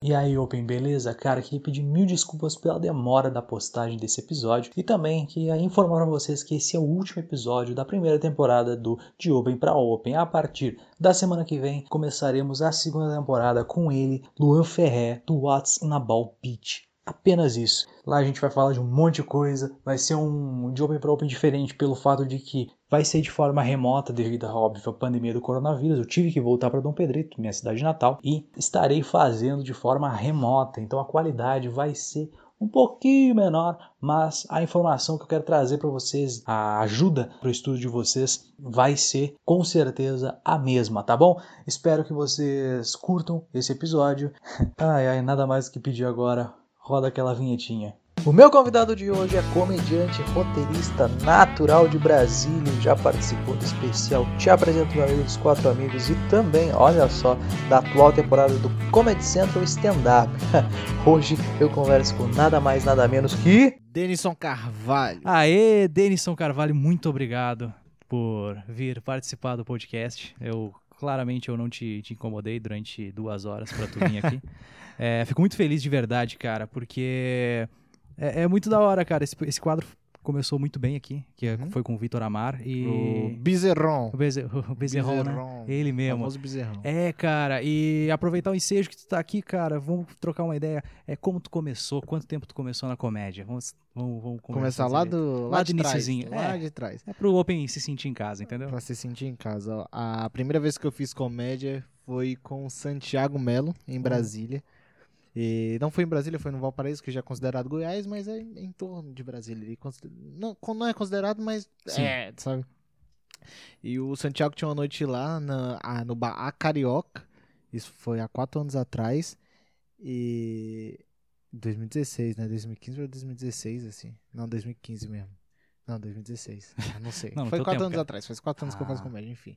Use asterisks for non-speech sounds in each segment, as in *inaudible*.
E aí, Open, beleza? Cara, queria pedir mil desculpas pela demora da postagem desse episódio e também queria informar para vocês que esse é o último episódio da primeira temporada do De Open para Open. A partir da semana que vem começaremos a segunda temporada com ele, Luan Ferré, do What's in a Ball Pitch. Apenas isso. Lá a gente vai falar de um monte de coisa. Vai ser um de Open para Open diferente pelo fato de que vai ser de forma remota devido à óbvia pandemia do coronavírus. Eu tive que voltar para Dom Pedrito, minha cidade natal, e estarei fazendo de forma remota. Então a qualidade vai ser um pouquinho menor, mas a informação que eu quero trazer para vocês, a ajuda para o estudo de vocês, vai ser com certeza a mesma, tá bom? Espero que vocês curtam esse episódio. *laughs* Ai, ai, nada mais que pedir agora roda aquela vinhetinha. O meu convidado de hoje é comediante, roteirista natural de Brasília, já participou do especial Te Apresento Meu Amigo dos Quatro Amigos e também, olha só, da atual temporada do Comedy Central Stand Up. *laughs* Hoje eu converso com nada mais, nada menos que. Denison Carvalho. Aê, Denison Carvalho, muito obrigado por vir participar do podcast. Eu claramente eu não te, te incomodei durante duas horas para tu vir aqui. *laughs* É, fico muito feliz de verdade, cara, porque é, é muito da hora, cara. Esse, esse quadro começou muito bem aqui, que Uhum. foi com o Vitor Amar e... O Bezerron. O, Beze... *laughs* o Bezerron, né? Bezerron. Ele mesmo. Famoso Bezerrão. É, cara, e aproveitar o ensejo que tu tá aqui, cara, vamos trocar uma ideia. É como tu começou, quanto tempo tu começou na comédia? Vamos, vamos, vamos Começar conversar lá do, Lá lá de trás. iniciozinho, Lá é. de trás. É pro Open se sentir em casa, entendeu? Pra se sentir em casa. ó. A primeira vez que eu fiz comédia foi com o Santiago Melo, em Brasília. E não foi em Brasília, foi no Valparaíso, que já é considerado Goiás, mas é em, torno de Brasília. Não, não é considerado, mas Sim. é, sabe? E o Santiago tinha uma noite lá na, a- no bar A Carioca. Isso foi há quatro anos atrás. E. 2016, né? 2015 ou 2016, assim. Não, 2015 mesmo. Não, 2016. Ah, não sei. *laughs* Não, foi quatro tempo, anos cara. atrás. Faz quatro anos que eu faço Ah. comédia, enfim.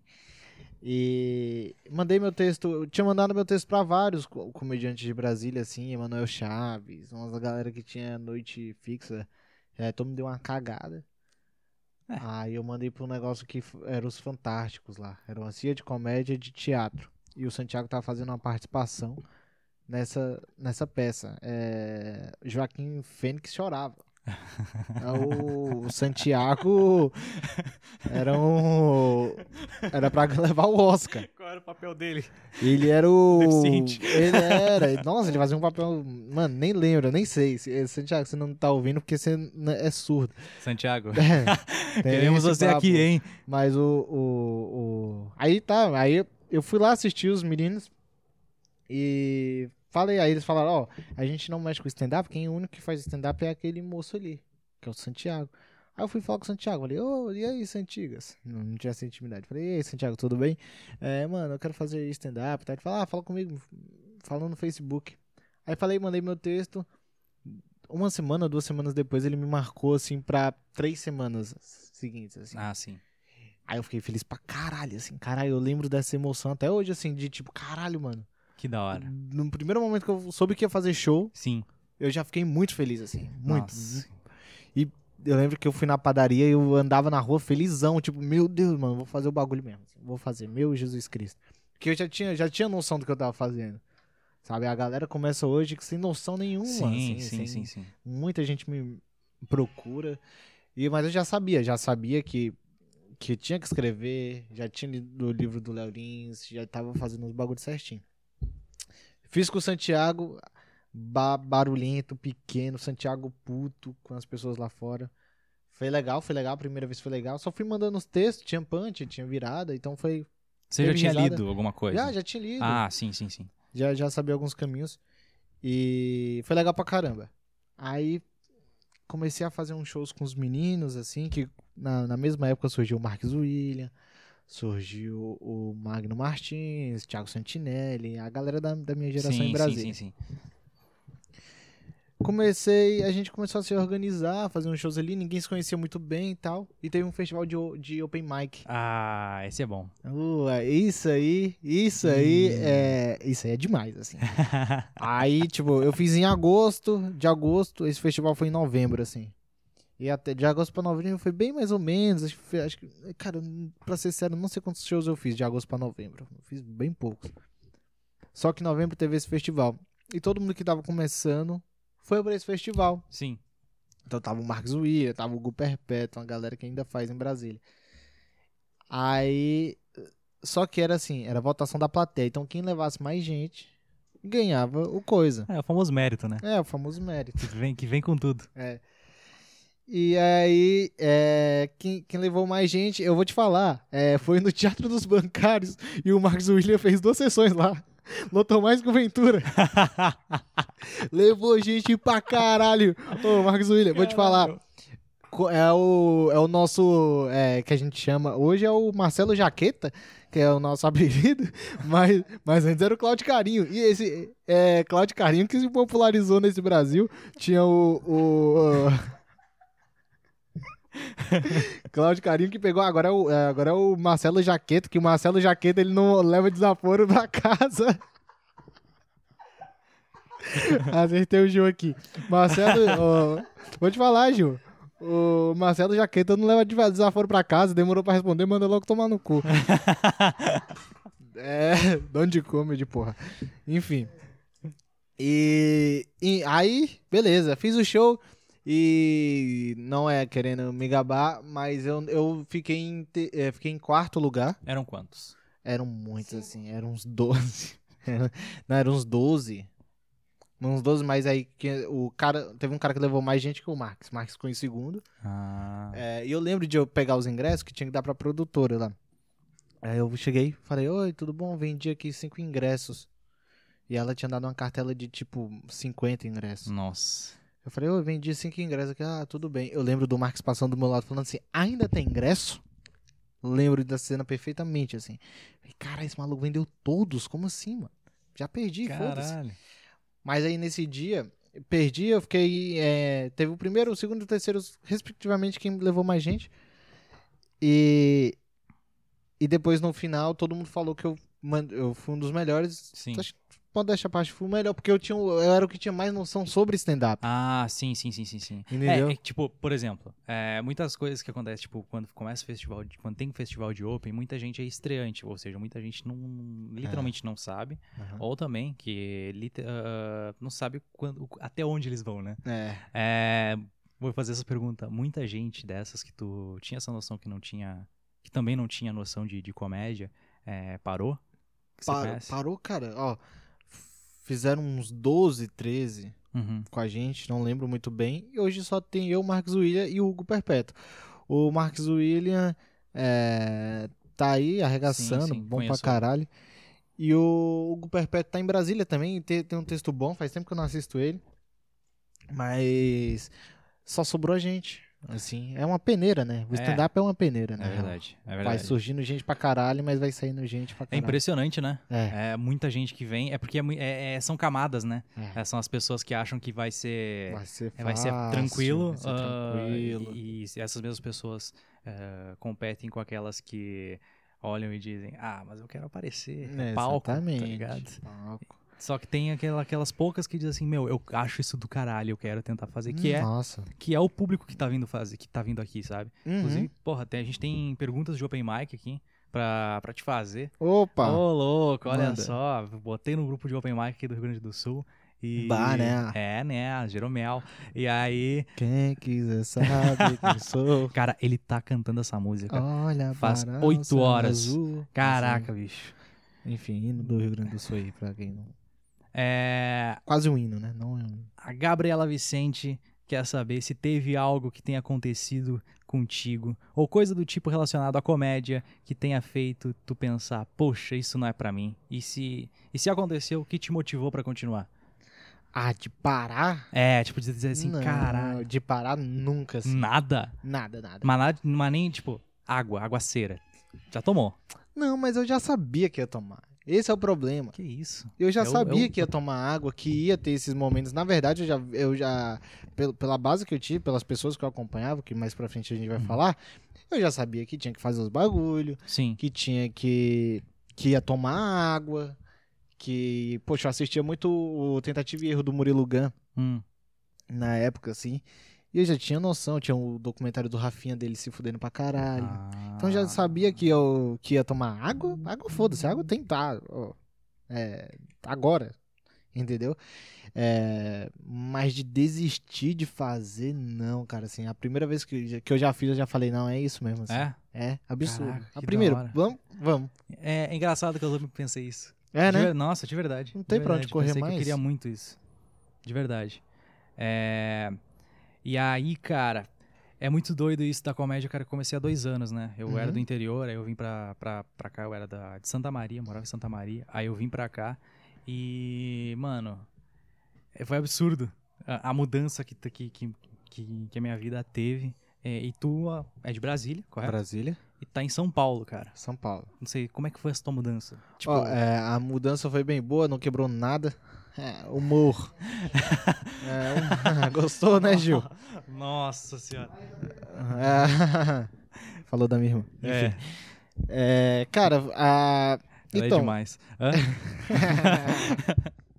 E mandei meu texto, eu tinha mandado meu texto pra vários co- comediantes de Brasília, assim, Emanuel Chaves, umas galera que tinha noite fixa. É, todo mundo deu uma cagada. É. Aí eu mandei pra um negócio que f- era os Fantásticos lá. Era uma cia de comédia de teatro. E o Santiago tava fazendo uma participação nessa, nessa peça. É, Joaquim Fênix chorava. O Santiago era um. Era pra levar o Oscar. Qual era o papel dele? Ele era o. Deficiente. Ele era. Nossa, ele fazia um papel. Mano, nem lembro, nem sei. Se- Santiago, você não tá ouvindo porque você é surdo. Santiago. É, *laughs* Queremos você papo. aqui, hein? Mas o, o, o. Aí tá, aí eu fui lá assistir os meninos e falei, aí eles falaram, ó, a gente não mexe com stand-up, quem é o único que faz stand-up é aquele moço ali, que é o Santiago. Aí eu fui falar com o Santiago, falei, ô, e aí, Santigas? Não, não tinha essa intimidade. Falei, e aí, Santiago, tudo bem? É, mano, eu quero fazer stand-up, tá? Ele falou, ah, fala comigo, fala no Facebook. Aí falei, mandei meu texto. Uma semana, duas semanas depois, ele me marcou, assim, pra três semanas seguintes, assim. Ah, sim. Aí eu fiquei feliz pra caralho, assim, caralho, eu lembro dessa emoção até hoje, assim, de tipo, caralho, mano. Que da hora. No primeiro momento que eu soube que ia fazer show, Sim. eu já fiquei muito feliz, assim, muito. Nossa. Eu lembro que eu fui na padaria e eu andava na rua felizão, tipo, meu Deus, mano, vou fazer o bagulho mesmo, assim, vou fazer, meu Jesus Cristo. Porque eu já tinha, já tinha noção do que eu tava fazendo, sabe? A galera começa hoje sem noção nenhuma, Sim, assim, sim, sem- sim, sim. muita gente me procura. E, mas eu já sabia, já sabia que, que tinha que escrever, já tinha lido o livro do Léo Lins, já tava fazendo os bagulhos certinho. Fiz com o Santiago, ba- barulhento, pequeno, Santiago puto com as pessoas lá fora. Foi legal, foi legal, a primeira vez foi legal. Só fui mandando os textos, tinha punch, tinha virada, então foi... Você já tinha lido alguma coisa? Já, já tinha lido Ah, sim, sim, sim. já, já sabia alguns caminhos. E foi legal pra caramba. Aí comecei a fazer uns shows com os meninos, assim, que na, na mesma época surgiu o Marcos William, surgiu o Magno Martins, Thiago Santinelli, a galera da, da minha geração sim, em Brasília. Sim, sim, sim. Comecei, a gente começou a se organizar, fazer uns shows ali, ninguém se conhecia muito bem e tal. E teve um festival de, de open mic. Ah, esse é bom. Uh, isso aí, isso aí Hum. é. Isso aí é demais, assim. Aí, tipo, eu fiz em agosto, de agosto, esse festival foi em novembro, assim. E até de agosto pra novembro foi bem mais ou menos. Acho, acho que, cara, pra ser sério, não sei quantos shows eu fiz de agosto pra novembro. Eu fiz bem poucos. Só que em novembro teve esse festival. e todo mundo que tava começando foi pra esse festival. Sim. Então tava o Marcos Uia, tava o Gu Perpétuo, uma galera que ainda faz em Brasília. Aí. Só que era assim, era votação da plateia. Então quem levasse mais gente ganhava o coisa. É o famoso mérito, né? É, o famoso mérito. Que vem, que vem com tudo. E aí, é, quem, quem levou mais gente, eu vou te falar, é, foi no Teatro dos Bancários e o Marcos William fez duas sessões lá. *laughs* Lotou mais que o Ventura. *laughs* Levou gente pra caralho. Ô, Marcos William, vou te falar. É o, é o nosso, é, que a gente chama, hoje é o Marcelo Jaqueta, que é o nosso *laughs* apelido, mas, mas antes era o Claudio Carinho. E esse é, Claudio Carinho que se popularizou nesse Brasil. Tinha o. o, o- *laughs* Cláudio Carinho que pegou, agora é, o, é, agora é o Marcelo Jaqueta, que o Marcelo Jaqueta ele não leva desaforo pra casa. *laughs* Acertei o Gil aqui. Marcelo, ó, vou te falar, Gil. O Marcelo Jaqueta não leva de- desaforo pra casa, demorou pra responder, manda logo tomar no cu. *laughs* é, dono de comedy, porra. Enfim. E, e aí, beleza, fiz o show e não é querendo me gabar, mas eu, eu fiquei, em, te- eh, fiquei em quarto lugar. Eram quantos? Eram muitos, assim, eram uns 12. *laughs* não, eram uns 12. Uns 12, mas aí que o cara. Teve um cara que levou mais gente que o Marx. Marx ficou em segundo. Ah, É, e eu lembro de eu pegar os ingressos que tinha que dar pra produtora lá. Aí eu cheguei, falei, oi, tudo bom? Vendi aqui cinco ingressos. E ela tinha dado uma cartela de tipo 50 ingressos. nossa. Eu falei, oi, vendi cinco ingressos aqui. Ah, tudo bem. Eu lembro do Marcos passando do meu lado falando assim, ainda tem ingresso? Lembro da cena perfeitamente, assim. Falei, cara, esse maluco vendeu todos? Como assim, mano? Já perdi, foda-se. Mas aí nesse dia, eu perdi, eu fiquei. é, teve o primeiro, o segundo e o terceiro, respectivamente, quem levou mais gente. E. E depois no final, todo mundo falou que eu, eu fui um dos melhores. Sim. Acho que pode deixar parte, o melhor, porque eu, tinha, eu era o que tinha mais noção sobre stand-up. Ah, sim, sim, sim, sim, sim. Entendeu? É, é, tipo, por exemplo, é, muitas coisas que acontecem, tipo, quando começa o festival, de- quando tem um festival de Open, muita gente é estreante, ou seja, muita gente não, literalmente não sabe, Aham. ou também que ah, não sabe quando, até onde eles vão, né? É. É, vou fazer essa pergunta. Muita gente dessas que tu tinha essa noção que não tinha, que também não tinha noção de, de comédia, é, parou? Parou, cara. Ó, fizeram uns 12, 13 Uhum. com a gente, não lembro muito bem. E hoje só tem eu, Marcos William e o Hugo Perpétuo. O Marcos William é, tá aí arregaçando, Sim, sim, bom conheço. pra caralho. E o Hugo Perpétuo tá em Brasília também, tem, tem um texto bom, faz tempo que eu não assisto ele. Mas só sobrou a gente. Assim, é uma peneira, né? O É. stand-up é uma peneira, né? É verdade, é Vai verdade. surgindo gente pra caralho, mas vai saindo gente pra É caralho. impressionante, né? É, É muita gente que vem, é porque é é- é- são camadas, né? é. É, são as pessoas que acham que vai ser, Vai ser é, vai ser fácil, tranquilo, vai ser ah, tranquilo. e, e essas mesmas pessoas ah, competem com aquelas que olham e dizem, ah, mas eu quero aparecer, é, É, palco, tá exatamente. ligado? Palco. Só que tem aquela- aquelas poucas que dizem assim, meu, eu acho isso do caralho, eu quero tentar fazer, que é, Nossa. que é o público que tá vindo fazer, que tá vindo aqui, sabe? Uhum. Inclusive, porra, tem- a gente tem perguntas de open mic aqui pra, pra te fazer. Opa! Ô, louco, olha Manda. só. Botei no grupo de Open Mic aqui do Rio Grande do Sul. E... Bah, né? É, né? Jeromel. E aí, Quem quiser saber quem *laughs* sou. cara, ele tá cantando essa música. Olha, Faz oito horas. azul. Caraca, bicho. Assim, enfim, hino do Rio Grande do Sul aí, pra quem não. É, Quase um hino, né? Não é a Gabriela Vicente quer saber se teve algo que tenha acontecido contigo, ou coisa do tipo relacionado à comédia que tenha feito tu pensar, poxa, isso não é pra mim. E se, e se aconteceu, o que te motivou pra continuar? Ah, de parar? É, tipo, de dizer assim, não, caralho, De parar nunca, assim. nada. Nada, nada. Mas, nada- mas nem, tipo, água, aguaceira. Já tomou. Não, mas eu já sabia que ia tomar. Esse é o problema. Que isso? Eu já Eu- sabia eu- que ia tomar água, que ia ter esses momentos. Na verdade, eu já, eu já pela base que eu tive, pelas pessoas que eu acompanhava, que mais pra frente a gente vai Uhum. falar, eu já sabia que tinha que fazer os bagulho, Sim. que tinha que que ia tomar água, que, poxa, eu assistia muito o Tentativa e Erro do Murilo Gun Hum. na época, assim, e eu já tinha noção, tinha o documentário do Rafinha dele se fudendo pra caralho. Então eu já Ah. sabia que eu que ia tomar água. Água, foda-se, água tem, tá. ó, é, agora. entendeu? É, mas de desistir de fazer, não, cara, assim, a primeira vez que, que eu já fiz, eu já falei, não, é isso mesmo, assim. É? É, absurdo. Caraca, a primeira, vamos, vamos. É, é engraçado que eu sempre pensei isso. É, De né? ver- Nossa, de verdade. Não de tem pra onde verdade. correr Pensei que mais. eu queria muito isso. De verdade. É, E aí, cara, é muito doido isso da comédia, cara. Eu comecei há dois anos, né? Eu era Uhum. do interior, aí eu vim pra, pra, pra cá, eu era da, de Santa Maria, morava em Santa Maria. Aí eu vim pra cá e, mano, é, foi absurdo a, a mudança que, que, que, que, que a minha vida teve. É, e tu é de Brasília, correto? Brasília, E tá em São Paulo, cara. São Paulo. Não sei, como é que foi essa tua mudança? Tipo, Ó, é, a mudança foi bem boa, não quebrou nada. É, humor. É, um- *laughs* Gostou, né, Gil? *laughs* Nossa senhora. É, *laughs* Falou da minha irmã. É, Enfim. É, cara, a... ela é então, demais. Hã?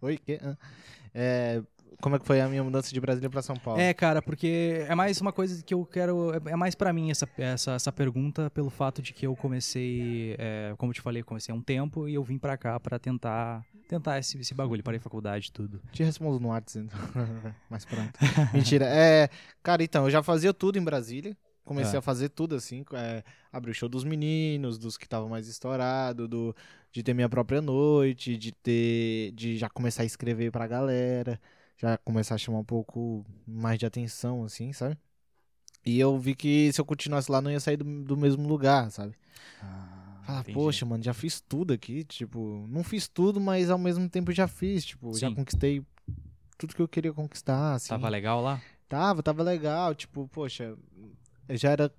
Oi, que? É, como é que foi a minha mudança de Brasília pra São Paulo? É, cara, porque é mais uma coisa que eu quero. É mais pra mim essa, essa, essa pergunta, pelo fato de que eu comecei, é, como eu te falei, comecei há um tempo e eu vim pra cá pra tentar tentar esse, esse bagulho. Parei faculdade e tudo. Te respondo no WhatsApp, então. *laughs* Mas pronto. Mentira. É, cara, então, eu já fazia tudo em Brasília. Comecei É. a fazer tudo assim. É, abri o show dos meninos, dos que estavam mais estourados, do, de ter minha própria noite, de ter. de já começar a escrever pra galera, já começar a chamar um pouco mais de atenção, assim, sabe? E eu vi que se eu continuasse lá, não ia sair do, do mesmo lugar, sabe? Falar, entendi. poxa, mano, já fiz tudo aqui, tipo, não fiz tudo, mas ao mesmo tempo já fiz, tipo, já Sim. conquistei tudo que eu queria conquistar, assim. Tava legal lá? Tava, tava legal, tipo, poxa, já era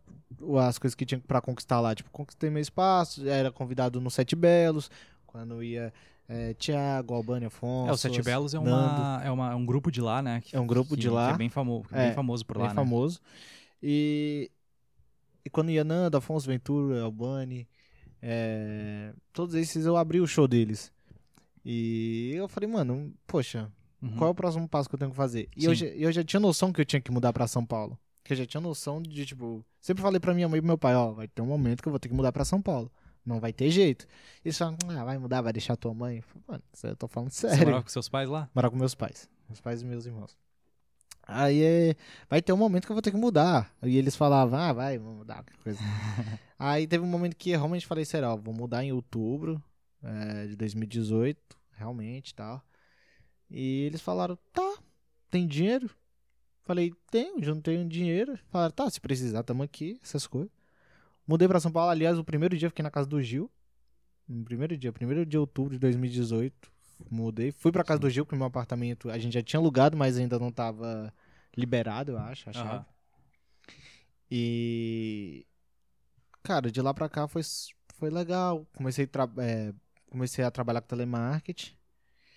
as coisas que tinha pra conquistar lá, tipo, conquistei meu espaço, já era convidado no Sete Belos, quando ia é, Tiago, Albani, Afonso, É, o Sete Belos é, uma, é, uma, é um grupo de lá, né? que- É um grupo que- de lá. Que é bem, famo, É, bem famoso por bem lá, né? famoso. E, e quando ia Nando, Afonso Ventura, Albani, é, todos esses eu abri o show deles. E eu falei, mano, poxa, Uhum. qual é o próximo passo que eu tenho que fazer? E eu já, eu já tinha noção que eu tinha que mudar pra São Paulo. Que eu já tinha noção de, tipo, sempre falei pra minha mãe e pro meu pai, ó, vai ter um momento que eu vou ter que mudar pra São Paulo. Não vai ter jeito. Eles falam, ah, vai mudar, vai deixar tua mãe. Eu Mano, eu tô falando Você sério. morava com seus pais lá? Morar com meus pais. Meus pais e meus irmãos. Aí é, vai ter um momento que eu vou ter que mudar. E eles falavam, ah, vai, vamos mudar, coisa. *laughs* Aí teve um momento que realmente falei, sério, ó, vou mudar em outubro é, de 2018, realmente e tal. E eles falaram, tá, tem dinheiro? Falei, tenho, já não tenho dinheiro. Falaram, tá, se precisar, tamo aqui, essas coisas. Mudei pra São Paulo, aliás, o primeiro dia eu fiquei na casa do Gil. No primeiro dia, primeiro de outubro de 2018. Mudei. Fui pra casa do Gil, porque meu apartamento a gente já tinha alugado, mas ainda não tava liberado, eu acho, a chave. Aham. E. Cara, de lá pra cá foi, foi legal. Comecei, tra- é, comecei a trabalhar com telemarketing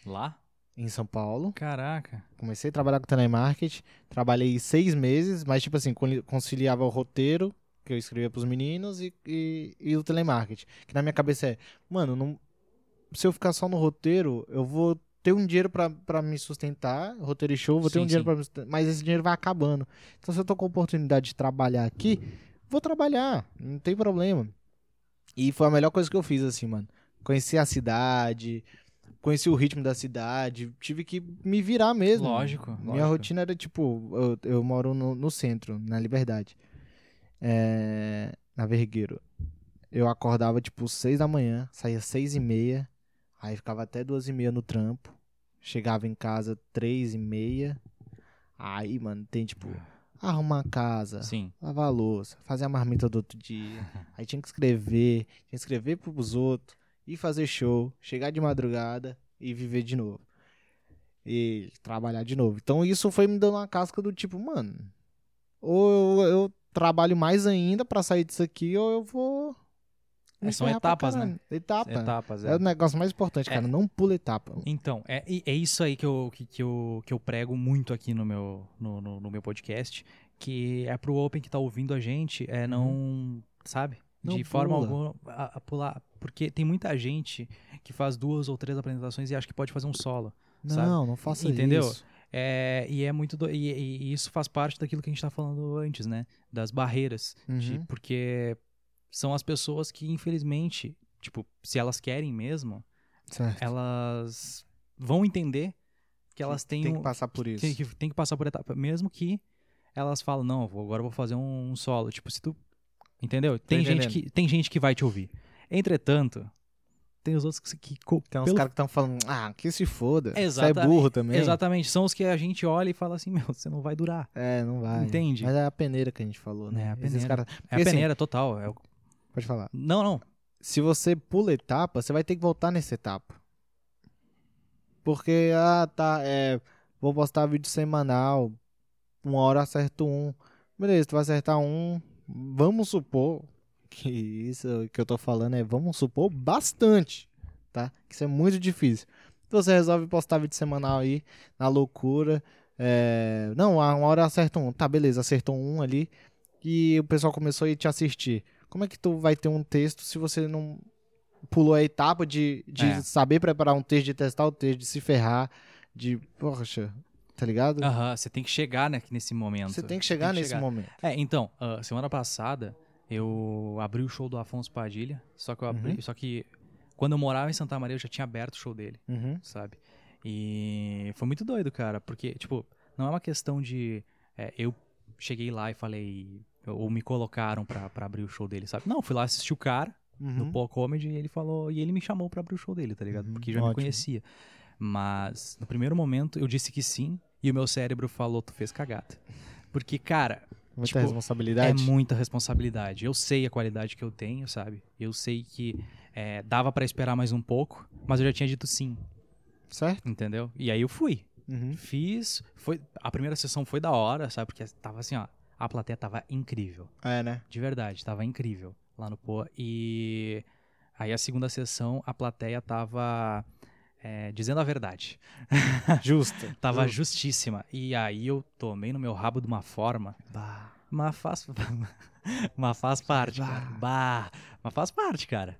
Lá? em São Paulo. Caraca. Comecei a trabalhar com telemarketing. Trabalhei seis meses, mas, tipo assim, con- conciliava o roteiro que eu escrevia pros meninos e, e, e o telemarketing. Que na minha cabeça é, mano, não, se eu ficar só no roteiro, eu vou ter um dinheiro pra, pra me sustentar, roteiro e show, vou ter Sim, um dinheiro pra me sustentar, mas esse dinheiro vai acabando. Então, se eu tô com a oportunidade de trabalhar aqui, vou trabalhar, não tem problema. E foi a melhor coisa que eu fiz, assim, mano. Conheci a cidade, conheci o ritmo da cidade, tive que me virar mesmo. Lógico, Minha lógico. rotina era tipo, eu, eu moro no, no centro, na Liberdade. É, na Vergueiro. Eu acordava tipo seis da manhã, saía seis e meia, aí ficava até duas e meia no trampo. Chegava em casa três e meia. Aí, mano, tem tipo, arrumar a casa, Sim. lavar a louça, fazer a marmita do outro dia. *laughs* Aí tinha que escrever, tinha que escrever pros outros, ir fazer show, chegar de madrugada e viver de novo. E trabalhar de novo. Então isso foi me dando uma casca do tipo, mano, ou eu, eu trabalho mais ainda pra sair disso aqui, ou eu vou. me É, são etapas, né? Etapa. Etapas, É o negócio mais importante, cara. Não pula etapa. Então, é, é isso aí que eu, que, que eu, que eu prego muito aqui no meu, no, no, no meu podcast, que é pro Open que tá ouvindo a gente, é não, sabe? Não de forma pula. alguma a, a pular. Porque tem muita gente que faz duas ou três apresentações e acha que pode fazer um solo. sabe? Não, não faça Entendeu? isso. É, e é muito do- e, e- isso faz parte daquilo que a gente tá falando antes, né? Das barreiras. de- Uhum. porque são as pessoas que, infelizmente, tipo, se elas querem mesmo, Certo. elas vão entender que elas têm Tem que passar por isso. tem que, tem que passar por etapa. Mesmo que elas falam, não, agora eu vou fazer um, solo. Tipo, se tu. Entendeu? Tem gente, entendendo. que, tem gente que vai te ouvir. Entretanto, tem os outros que. que Tem uns pelo- caras que estão falando, ah, que se foda. Você é Exatamente. burro também. Exatamente, são os que a gente olha e fala assim, meu, você não vai durar. É, não vai. Entende? Mas é a peneira que a gente falou, né? É, a peneira. caras- É a Porque, assim, peneira total. é o- Pode falar. Não, não. Se você pula etapa, você vai ter que voltar nessa etapa. Porque, ah, tá, é, vou postar vídeo semanal, uma hora acerto um. Beleza, tu vai acertar um, vamos supor que isso que eu tô falando é, vamos supor, bastante, tá? Que isso é muito difícil. Então você resolve postar vídeo semanal aí, na loucura, é, não, uma hora eu acerto um, tá, beleza, acertou um ali, e o pessoal começou a ir te assistir. Como é que tu vai ter um texto se você não pulou a etapa de, de É. saber preparar um texto, de testar o texto, de se ferrar, de, poxa, tá ligado? Aham, você tem que chegar né, nesse momento. Você tem que chegar nesse chegar. momento. É, então, ah, semana passada eu abri o show do Afonso Padilha, só que eu abri, Uhum. só que quando eu morava em Santa Maria eu já tinha aberto o show dele, Uhum. sabe? E foi muito doido, cara, porque, tipo, não é uma questão de é, eu cheguei lá e falei, ou me colocaram pra, pra abrir o show dele, sabe? Não, fui lá assistir o cara, no Uhum. Pó Comedy e ele falou e ele me chamou pra abrir o show dele, tá ligado? Uhum, Porque já me ótimo. conhecia. Mas no primeiro momento eu disse que sim e o meu cérebro falou tu fez cagada. Porque cara, Muita tipo, responsabilidade. é muita responsabilidade. Eu sei a qualidade que eu tenho, sabe? Eu sei que é, dava pra esperar mais um pouco, mas eu já tinha dito sim, Certo? entendeu? E aí eu fui. Uhum. Fiz, foi a primeira sessão foi da hora, sabe? Porque tava assim, ó, a plateia tava incrível. É, né? De verdade, tava incrível lá no Poa. E aí a segunda sessão, a plateia tava é, dizendo a verdade. *laughs* Justo. *laughs* Tava justíssima. E aí eu tomei no meu rabo de uma forma. Bah. Mas faz. *laughs* mas faz parte, cara. Bah. Mas faz parte, cara.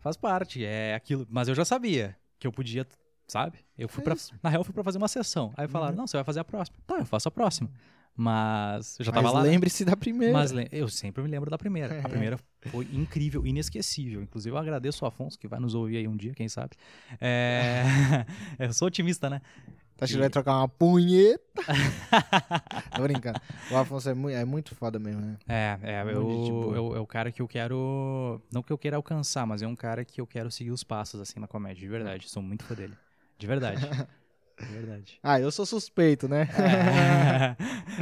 Faz parte. É aquilo. Mas eu já sabia que eu podia, sabe? Eu fui É pra. Na real, eu fui pra fazer uma sessão. Aí falaram, Uhum. não, você vai fazer a próxima. Tá, eu faço a próxima. Mas eu já tava Mas lá. né? lembre-se da primeira. Mas eu sempre me lembro da primeira. A primeira foi incrível, inesquecível. Inclusive, eu agradeço o Afonso, que vai nos ouvir aí um dia, quem sabe. É... *laughs* eu sou otimista, né? Tá achando que vai trocar uma punheta? *laughs* Tô brincando. O Afonso é muito, é muito foda mesmo, né? É, é, Muito eu, eu- é o cara que eu quero. Não que eu queira alcançar, mas é um cara que eu quero seguir os passos, assim, na comédia, de verdade. Sou muito fã dele. De verdade. *laughs* De verdade. *laughs* Ah, eu sou suspeito, né?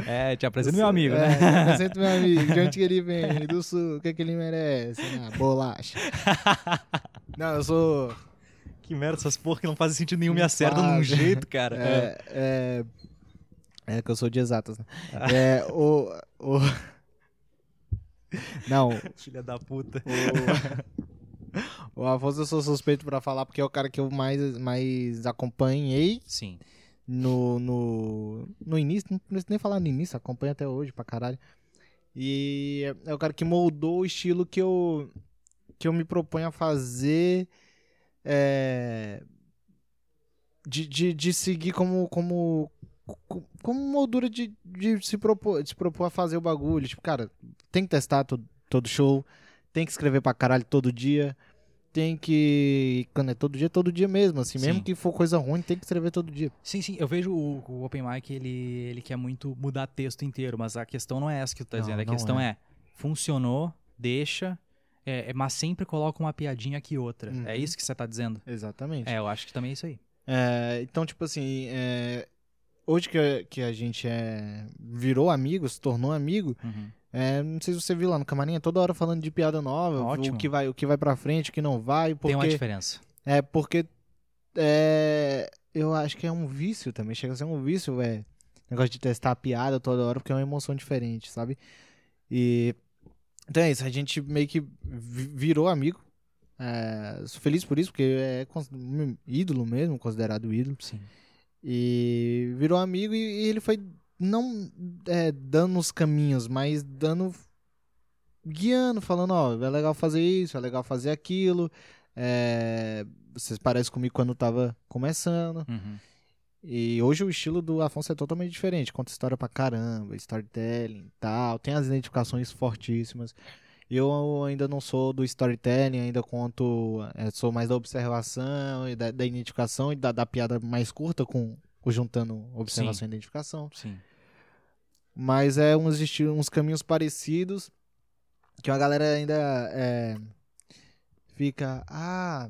É, *laughs* é te apresento meu amigo, é, né? Apresento meu amigo. De onde que ele vem? Do sul. O que, que ele merece? Ah, bolacha. *laughs* Não, eu sou. Que merda, essas porra que não fazem sentido nenhum me acertam de um jeito, cara. É, é, é que eu sou de exatas, né? É, o, o... Não, Filha da puta. o, o Afonso eu sou suspeito pra falar porque é o cara que eu mais, mais acompanhei Sim. no, no, no início, não preciso nem falar no início, acompanho até hoje pra caralho. E é o cara que moldou o estilo que eu, que eu me proponho a fazer é, de, de, de seguir como, como, como moldura de, de, se propor, de se propor a fazer o bagulho. Tipo, cara, tem que testar todo, todo show, tem que escrever pra caralho todo dia. Tem que. Quando é todo dia, é todo dia mesmo, assim. Mesmo que for coisa ruim, tem que escrever todo dia. Sim, sim, eu vejo o, o Open Mic, ele, ele quer muito mudar texto inteiro, mas a questão não é essa que tu tá Não, dizendo. A questão é. é. funcionou, deixa, é, é, mas sempre coloca uma piadinha aqui outra. Uhum. É isso que você tá dizendo? Exatamente. É, eu acho que também é isso aí. É, então, tipo assim, é, hoje que, que a gente é, virou amigo, se tornou amigo, Uhum. É, não sei se você viu lá no camarim, é toda hora falando de piada nova, Ótimo. o que vai, o que vai pra frente, o que não vai, Tem uma porque diferença. é porque é, eu acho que é um vício também, chega a ser um vício, é, negócio de testar a piada toda hora, porque é uma emoção diferente, sabe? E então é isso, a gente meio que vi- virou amigo. É, sou feliz por isso, porque é ídolo mesmo, considerado ídolo. Sim. E virou amigo e, e ele foi não é, dando os caminhos, mas dando. guiando, falando: ó, é legal fazer isso, é legal fazer aquilo. É, vocês parecem comigo quando eu tava começando. Uhum. E hoje o estilo do Afonso é totalmente diferente. Conta história pra caramba, storytelling e tal. Tem as identificações fortíssimas. Eu ainda não sou do storytelling, ainda conto. é, sou mais da observação e da, da identificação e da, da piada mais curta com, ou juntando observação e identificação. Sim. Mas é uns, uns caminhos parecidos que a galera ainda é, fica, ah,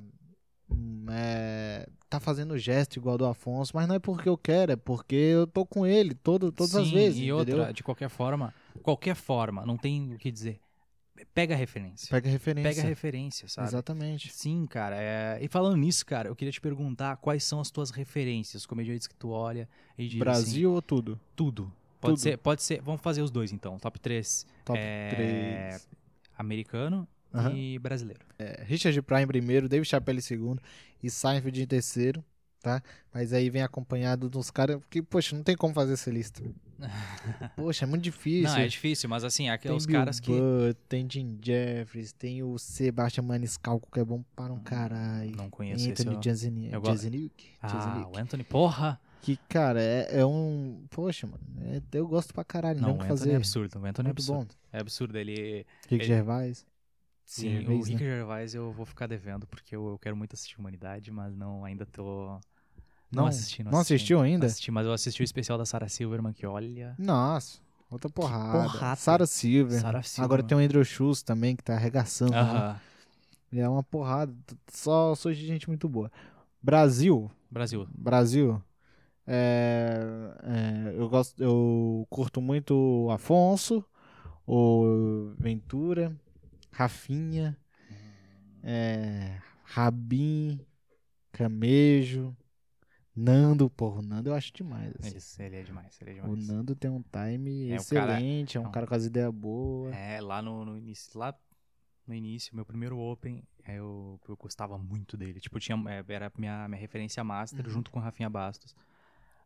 hum, é, tá fazendo gesto igual do Afonso, mas não é porque eu quero, é porque eu tô com ele todo, todas as Sim, vezes. E entendeu? outra, de qualquer forma, qualquer forma, não tem o que dizer. Pega a referência. Pega referência. Pega a referência, sabe? Exatamente. Sim, cara. é- E falando nisso, cara, eu queria te perguntar quais são as tuas referências, comediantes que tu olha e diz assim, Brasil ou tudo? tudo. Pode Tudo. ser, pode ser. Vamos fazer os dois então. Top 3 Top É, 3. americano e brasileiro. É, Richard Pryor em primeiro, David Chappelle em segundo e Seinfeld em terceiro, tá? Mas aí vem acompanhado dos caras que, poxa, não tem como fazer essa lista. *laughs* poxa, é muito difícil. Não, é difícil, mas assim, Tem aqueles Bill caras que. Burr, tem Jim Jeffries, tem o Sebastian Maniscalco, que é bom para um caralho. Não conheço esse. Anthony eu- Jeselnik. Ah, Jeselnik. o Anthony, porra! Que, cara, é, é um... Poxa, mano, é- eu gosto pra caralho. Não, Não, o que Anthony fazer. é absurdo. O Anthony é absurdo. bom. É absurdo. Ele. Rick Ele- Gervais. Sim, Gervais, o Rick né? Gervais eu vou ficar devendo, porque eu, eu quero muito assistir Humanidade, mas não ainda tô. Não, Não, assisti, não, não assisti assistiu ainda? Assisti, mas eu assisti o especial da Sarah Silverman, que olha. Nossa, outra porrada. porrada. Sarah Silver. Sarah Silverman. Agora tem o Andrew Schultz também, que tá arregaçando. né? Aham. E É uma porrada. Só sou de gente muito boa. Brasil. Brasil. Brasil. É, é, eu gosto, eu curto muito o Afonso, o Ventura, Rafinha, é, Rabin, Camejo, Nando, porra, o Nando eu acho demais. assim. Ele, ele é demais, ele é O demais. Nando tem um time É, o cara- excelente, é um é um- cara com as ideias boas. É, lá no, no início, lá no início, meu primeiro Open, é, eu, eu gostava muito dele. Tipo, tinha, é, era minha, minha referência master Uhum. junto com o Rafinha Bastos.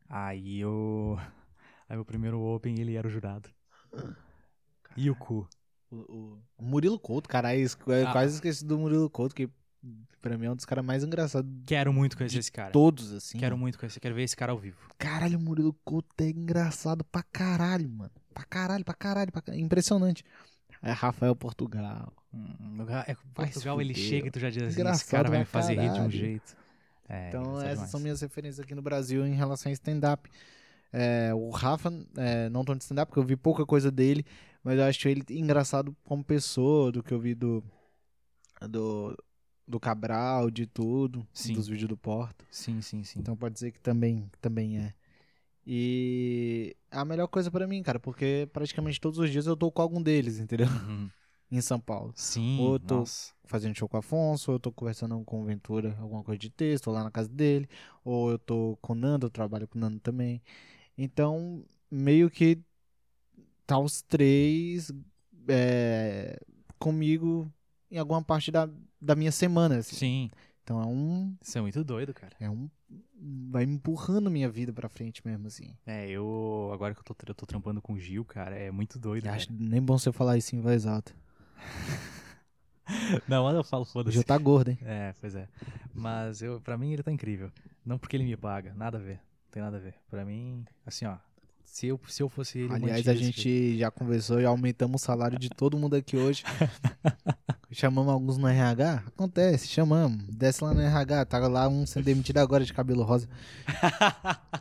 Aí eu. *laughs* Aí meu primeiro Open ele era o jurado. E o cu. O, o- o Murilo Couto, cara, Ah. quase esqueci do Murilo Couto, que pra mim é um dos caras mais engraçados Quero muito conhecer esse cara. todos, assim. Quero mano. muito conhecer, quero ver esse cara ao vivo. Caralho, o Murilo Couto é engraçado pra caralho, mano. Pra caralho, pra caralho, pra caralho. Impressionante. É Rafael Portugal. Hum, é, Portugal ele chega e tu já diz assim, esse cara vai me fazer rir de um caralho. jeito. É, então, essas demais. são minhas referências aqui no Brasil em relação a stand-up. É, o Rafa, é, não de stand-up, porque eu vi pouca coisa dele, mas eu acho ele engraçado como pessoa, do que eu vi do. do, do Cabral, de tudo, Sim. dos vídeos do Porta. Sim, sim, sim. Então pode dizer que também, também é. E é a melhor coisa pra mim, cara, porque praticamente todos os dias eu tô com algum deles, entendeu? Uhum. *laughs* Em São Paulo. Sim, Ou eu tô- nossa. Fazendo show com o Afonso, ou eu tô conversando com o Ventura, alguma coisa de texto, ou lá na casa dele, ou eu tô com o Nando, eu trabalho com o Nando também. Então, meio que tá os três é, comigo em alguma parte da, da minha semana. assim. Sim, Então é um. isso é muito doido, cara. É um. Vai me empurrando minha vida pra frente mesmo, assim. É, eu, agora que eu tô, eu tô trampando com o Gil, cara, é muito doido, acho nem bom você falar isso em voz alta. *laughs* Não, mas eu falo, O foda-se. Gil tá gordo, hein? É, pois é. Mas eu, pra mim ele tá incrível. Não porque ele me paga, nada a ver. Não tem nada a ver. Pra mim, assim, ó. Se eu, se eu fosse ele, Aliás, a gente já conversou e aumentamos o salário de todo mundo aqui hoje. *laughs* chamamos alguns no RH? Acontece, chamamos. Desce lá no RH, tá lá um sendo demitido agora de cabelo rosa. *laughs*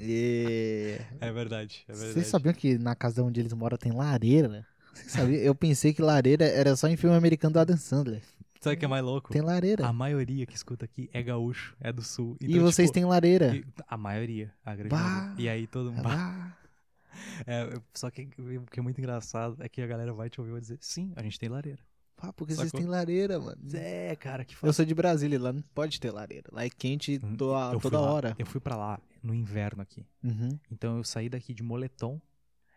E. É verdade, é verdade. Vocês sabiam que na casa onde eles moram tem lareira? Vocês sabiam? Eu pensei que lareira era só em filme americano do Adam Sandler. Sabe o que é mais louco? Tem lareira. A maioria que escuta aqui é gaúcho, é do sul. e Então, vocês tipo, têm lareira. e- A maioria, a grande Bah. maioria. E aí todo mundo. Ah, *laughs* É, só que o que é muito engraçado é que a galera vai te ouvir e vai dizer: sim, a gente tem lareira. pá, porque vocês Sacou? têm lareira, mano. É, cara, que Eu foda. sou de Brasília, lá não pode ter lareira. Lá é quente toda, Eu fui toda lá- hora. Eu fui pra lá no inverno aqui. Uhum. Então eu saí daqui de moletom.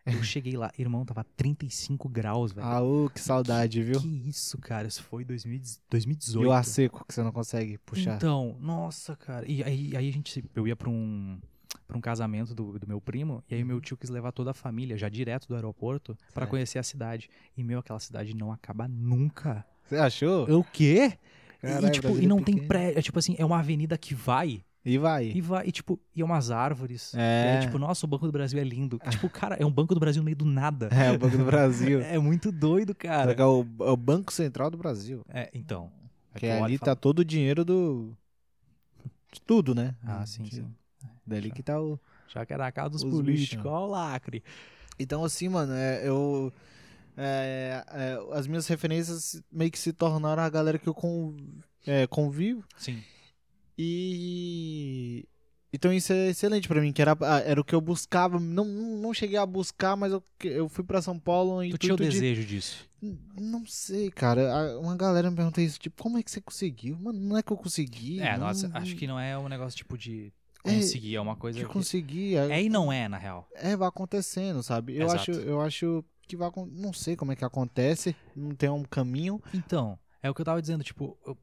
Eu *laughs* cheguei lá, irmão, tava 35 graus, velho. Ah, ô, que saudade, viu? Que isso, cara? Isso foi 2000 2018. E o ar seco que você não consegue puxar. Então, nossa, cara. E aí, aí a gente. Eu ia pra um, pra um casamento do, do meu primo, e aí meu tio quis levar toda a família, já direto do aeroporto, pra Certo. conhecer a cidade. E, meu, aquela cidade não acaba nunca. Você achou? O quê? Caralho, e, tipo, Brasília e não é tem pequeno. prédio. É tipo assim, é uma avenida que vai. E vai. E vai, e tipo, e é umas árvores. É. Tipo, nossa, o Banco do Brasil é lindo. *laughs* Tipo, cara, é um Banco do Brasil no meio do nada. É, o Banco do Brasil. *laughs* É muito doido, cara. Que é o, é o Banco Central do Brasil. É, então. É Que olho ali tá falo, todo o dinheiro do. De tudo, né? Ah, sim, De- sim. Dali que tá o. Já que era a casa dos Os políticos, ó o lacre. Então, assim, mano, é, eu. é, é, as minhas referências meio que se tornaram a galera que eu con- é, convivo. Sim. E. Então isso é excelente pra mim, que era, ah, era o que eu buscava. Não, não cheguei a buscar, mas eu, eu fui pra São Paulo e Tu tinha o de... desejo disso. Não sei, cara. Uma galera me pergunta isso, tipo, como é que você conseguiu? Mano, não é que eu consegui. É, não, nossa, acho que não é um negócio tipo de É, conseguir, é uma coisa de que... conseguir. É, É e não é, na real. é, vai acontecendo, sabe? Eu Exato. acho, eu acho que vai Não sei como é que acontece, não tem um caminho. Então, é o que eu tava dizendo, tipo, eu,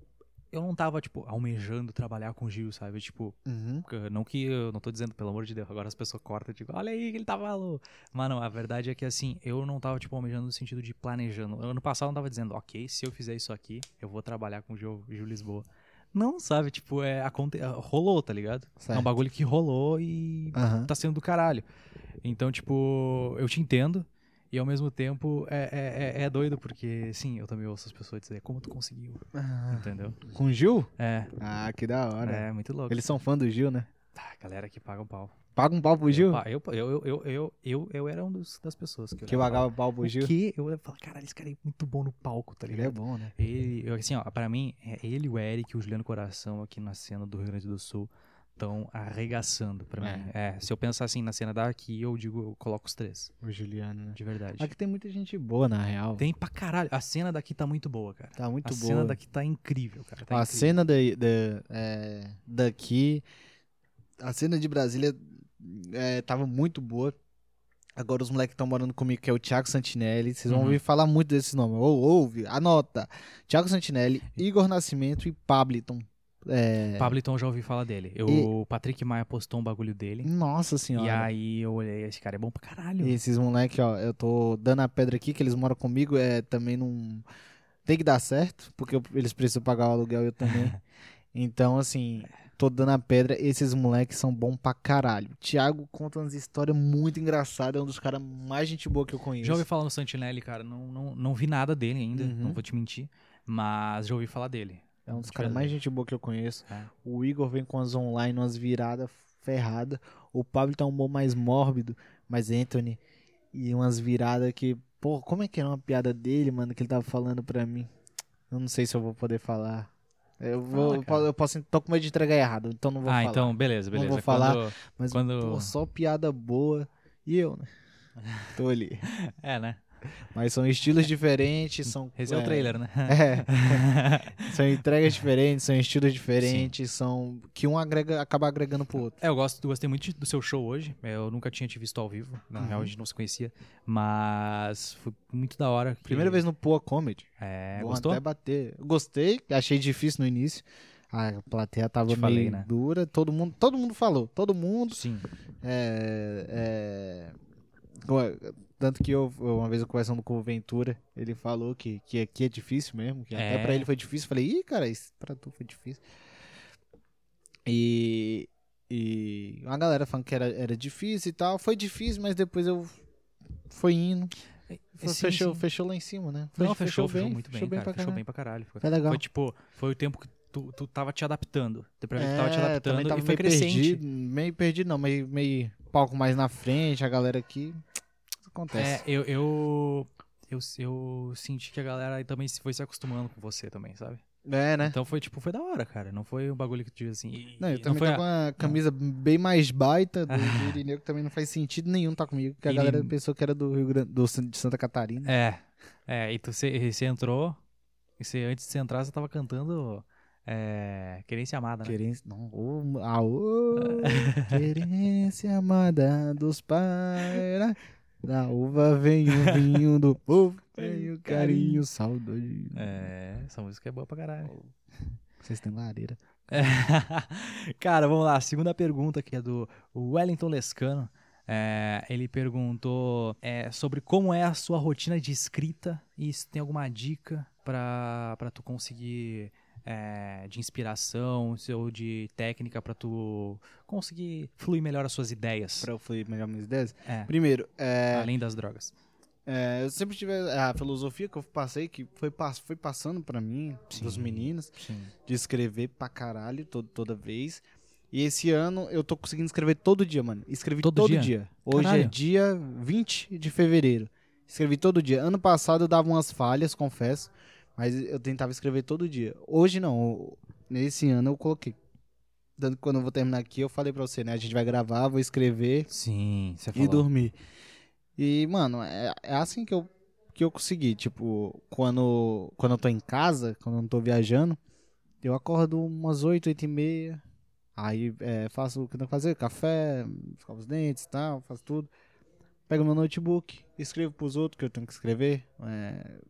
eu não tava, tipo, almejando trabalhar com o Gil, sabe? Tipo, Uhum. não que eu não tô dizendo, pelo amor de Deus, agora as pessoas cortam, tipo, olha aí que ele tava louco. Mas não, a verdade é que assim, eu não tava, tipo, almejando no sentido de planejando. Ano passado eu não tava dizendo, ok, se eu fizer isso aqui, eu vou trabalhar com o Gil, Gil Lisboa. Não, sabe? Tipo, é, aconte... rolou, tá ligado? É um Certo. bagulho que rolou e Aham. tá sendo do caralho. Então, tipo, eu te entendo. E ao mesmo tempo é, é, é- é doido, porque, sim, eu também ouço as pessoas dizer como tu conseguiu, Ah, entendeu? Com o Gil? É, Ah, que da hora. é muito louco. Eles são fã do Gil, né? Tá, galera que paga um pau. Paga um pau pro Gil? Eu, eu, eu, eu, eu, eu, eu era um dos, das pessoas que eu Que pagava pau pro falava, Gil? O quê? Eu falar, caralho, esse cara é muito bom no palco, tá Ele é ligado? bom, né? Ele, eu, assim, ó, pra mim, é ele, o Eric e o Juliano Coração aqui na cena do Rio Grande do Sul estão arregaçando pra mim. É, se eu pensar assim na cena daqui, eu digo, eu coloco os três, O Juliano, né? de verdade. Aqui tem muita gente boa, na real. Tem pra caralho. A cena daqui tá muito boa, cara. Tá muito a boa. cena daqui tá incrível, cara. Tá a incrível. cena da, da- é, daqui, a cena de Brasília é, tava muito boa. Agora os moleques que estão morando comigo, que é o Thiago Santinelli, vocês vão Uhum. ouvir falar muito desses nomes. Ou, ouve, anota. Thiago Santinelli, Igor Nascimento e Pabliton. É, Pabliton já ouvi falar dele. Eu, E- O Patrick Maia postou um bagulho dele. Nossa senhora. E aí eu olhei, esse cara é bom pra caralho. E esses moleques, ó, eu tô dando a pedra aqui, que eles moram comigo, é também não. Tem que dar certo, porque eu- eles precisam pagar o aluguel eu também. *laughs* então, assim, tô dando a pedra. Esses moleques são bons pra caralho. Thiago conta umas histórias muito engraçadas, é um dos caras mais gente boa que eu conheço. Já ouvi falar no Santinelli, cara. Não, não, não vi nada dele ainda, Uhum. não vou te mentir. Mas já ouvi falar dele. É um dos caras mais gente boa que eu conheço. É. O Igor vem com as online, umas viradas ferradas. O Pablo tá um humor mais mórbido, mas Anthony. E umas viradas que. Pô, como é que era uma piada dele, mano, que ele tava falando pra mim? Eu não sei se eu vou poder falar. Eu vou. Fala, eu posso. Tô com medo de entregar errado, então não vou ah, falar. então, beleza, Não beleza. vou falar. Quando- Mas, quando- pô, só piada boa. E eu, né? *laughs* Tô ali. É, né? Mas são estilos diferentes, são. Esse é, o trailer, né? *laughs* É. são entregas diferentes, são estilos diferentes, são. Que um agrega, acaba agregando pro outro. É, eu gosto, gostei muito do seu show hoje. É, Eu nunca tinha te visto ao vivo. Na Uhum. real, a gente não se conhecia. Mas foi muito da hora. que- Primeira vez no Poa Comedy. É, Bom gostou? até bater. Gostei, achei difícil no início. A plateia tava Te meio falei, né? dura. Todo mundo, todo mundo falou. Todo mundo. Sim. É, é, Tanto que eu, uma vez eu conversando com o Ventura, ele falou que, que aqui é difícil mesmo. Que até É. pra ele foi difícil. Eu Falei, ih, cara, isso pra tu foi difícil. E. E uma galera falando que era, era difícil e tal. Foi difícil, mas depois eu. Foi indo. Foi- Sim, fechou, sim. fechou lá em cima, né? Foi- Não, fechou, fechou, bem, muito bem, fechou bem cara. fechou caralho. bem pra caralho. Foi, legal. foi tipo, foi o tempo que tu, tu tava te adaptando. Deu pra ver que tava te É, adaptando tava e foi meio crescente. perdido, meio perdido não, meio, meio palco mais na frente, a galera aqui. Acontece. É, eu, eu, eu, eu senti que a galera também foi se acostumando com você também, sabe? É, né? Então foi tipo, foi da hora, cara. Não foi um bagulho que tu diz assim. Não, eu também foi tô a- com uma camisa bem mais baita do, *laughs* Irineu, que também não faz sentido nenhum tá comigo, porque a galera pensou que era do Rio Grande do, de Santa Catarina. É. É, e tu entrou. E você, antes de você entrar, você tava cantando é, Querência Amada, né? Querência, não, ah, ô, *laughs* querência amada dos pais, da uva vem o vinho do *laughs* povo, vem o carinho, saudade. É, essa música é boa pra caralho. Vocês têm lareira. É. *laughs* Cara, vamos lá. Segunda pergunta que é do Wellington Lescano. É, ele perguntou é, sobre como é a sua rotina de escrita e se tem alguma dica pra tu conseguir é, de inspiração ou de técnica pra tu conseguir fluir melhor as suas ideias. Pra eu fluir melhor minhas ideias. É, Primeiro, é, além das drogas. É, eu sempre tive a filosofia que eu passei, que foi, foi passando pra mim, Sim. dos meninos, Sim. de escrever pra caralho to- toda vez. E esse ano eu tô conseguindo escrever todo dia, mano. Escrevi Todo todo, dia? dia? Hoje Caralho. é dia 20 de fevereiro. Escrevi todo dia. Ano passado eu dava umas falhas, confesso. Mas eu tentava escrever todo dia. Hoje não. Nesse ano eu coloquei. Tanto que quando eu vou terminar aqui, eu falei pra você, né? A gente vai gravar, vou escrever Sim, você e falou. dormir. E, mano, é, é assim que eu, que eu consegui. Tipo, quando, quando eu tô em casa, quando eu não tô viajando, eu acordo umas 8, 8 e meia. Aí é, faço o que eu tenho que fazer, café, escovo os dentes e tal, faço tudo. Pego meu notebook, escrevo pros outros que eu tenho que escrever, é,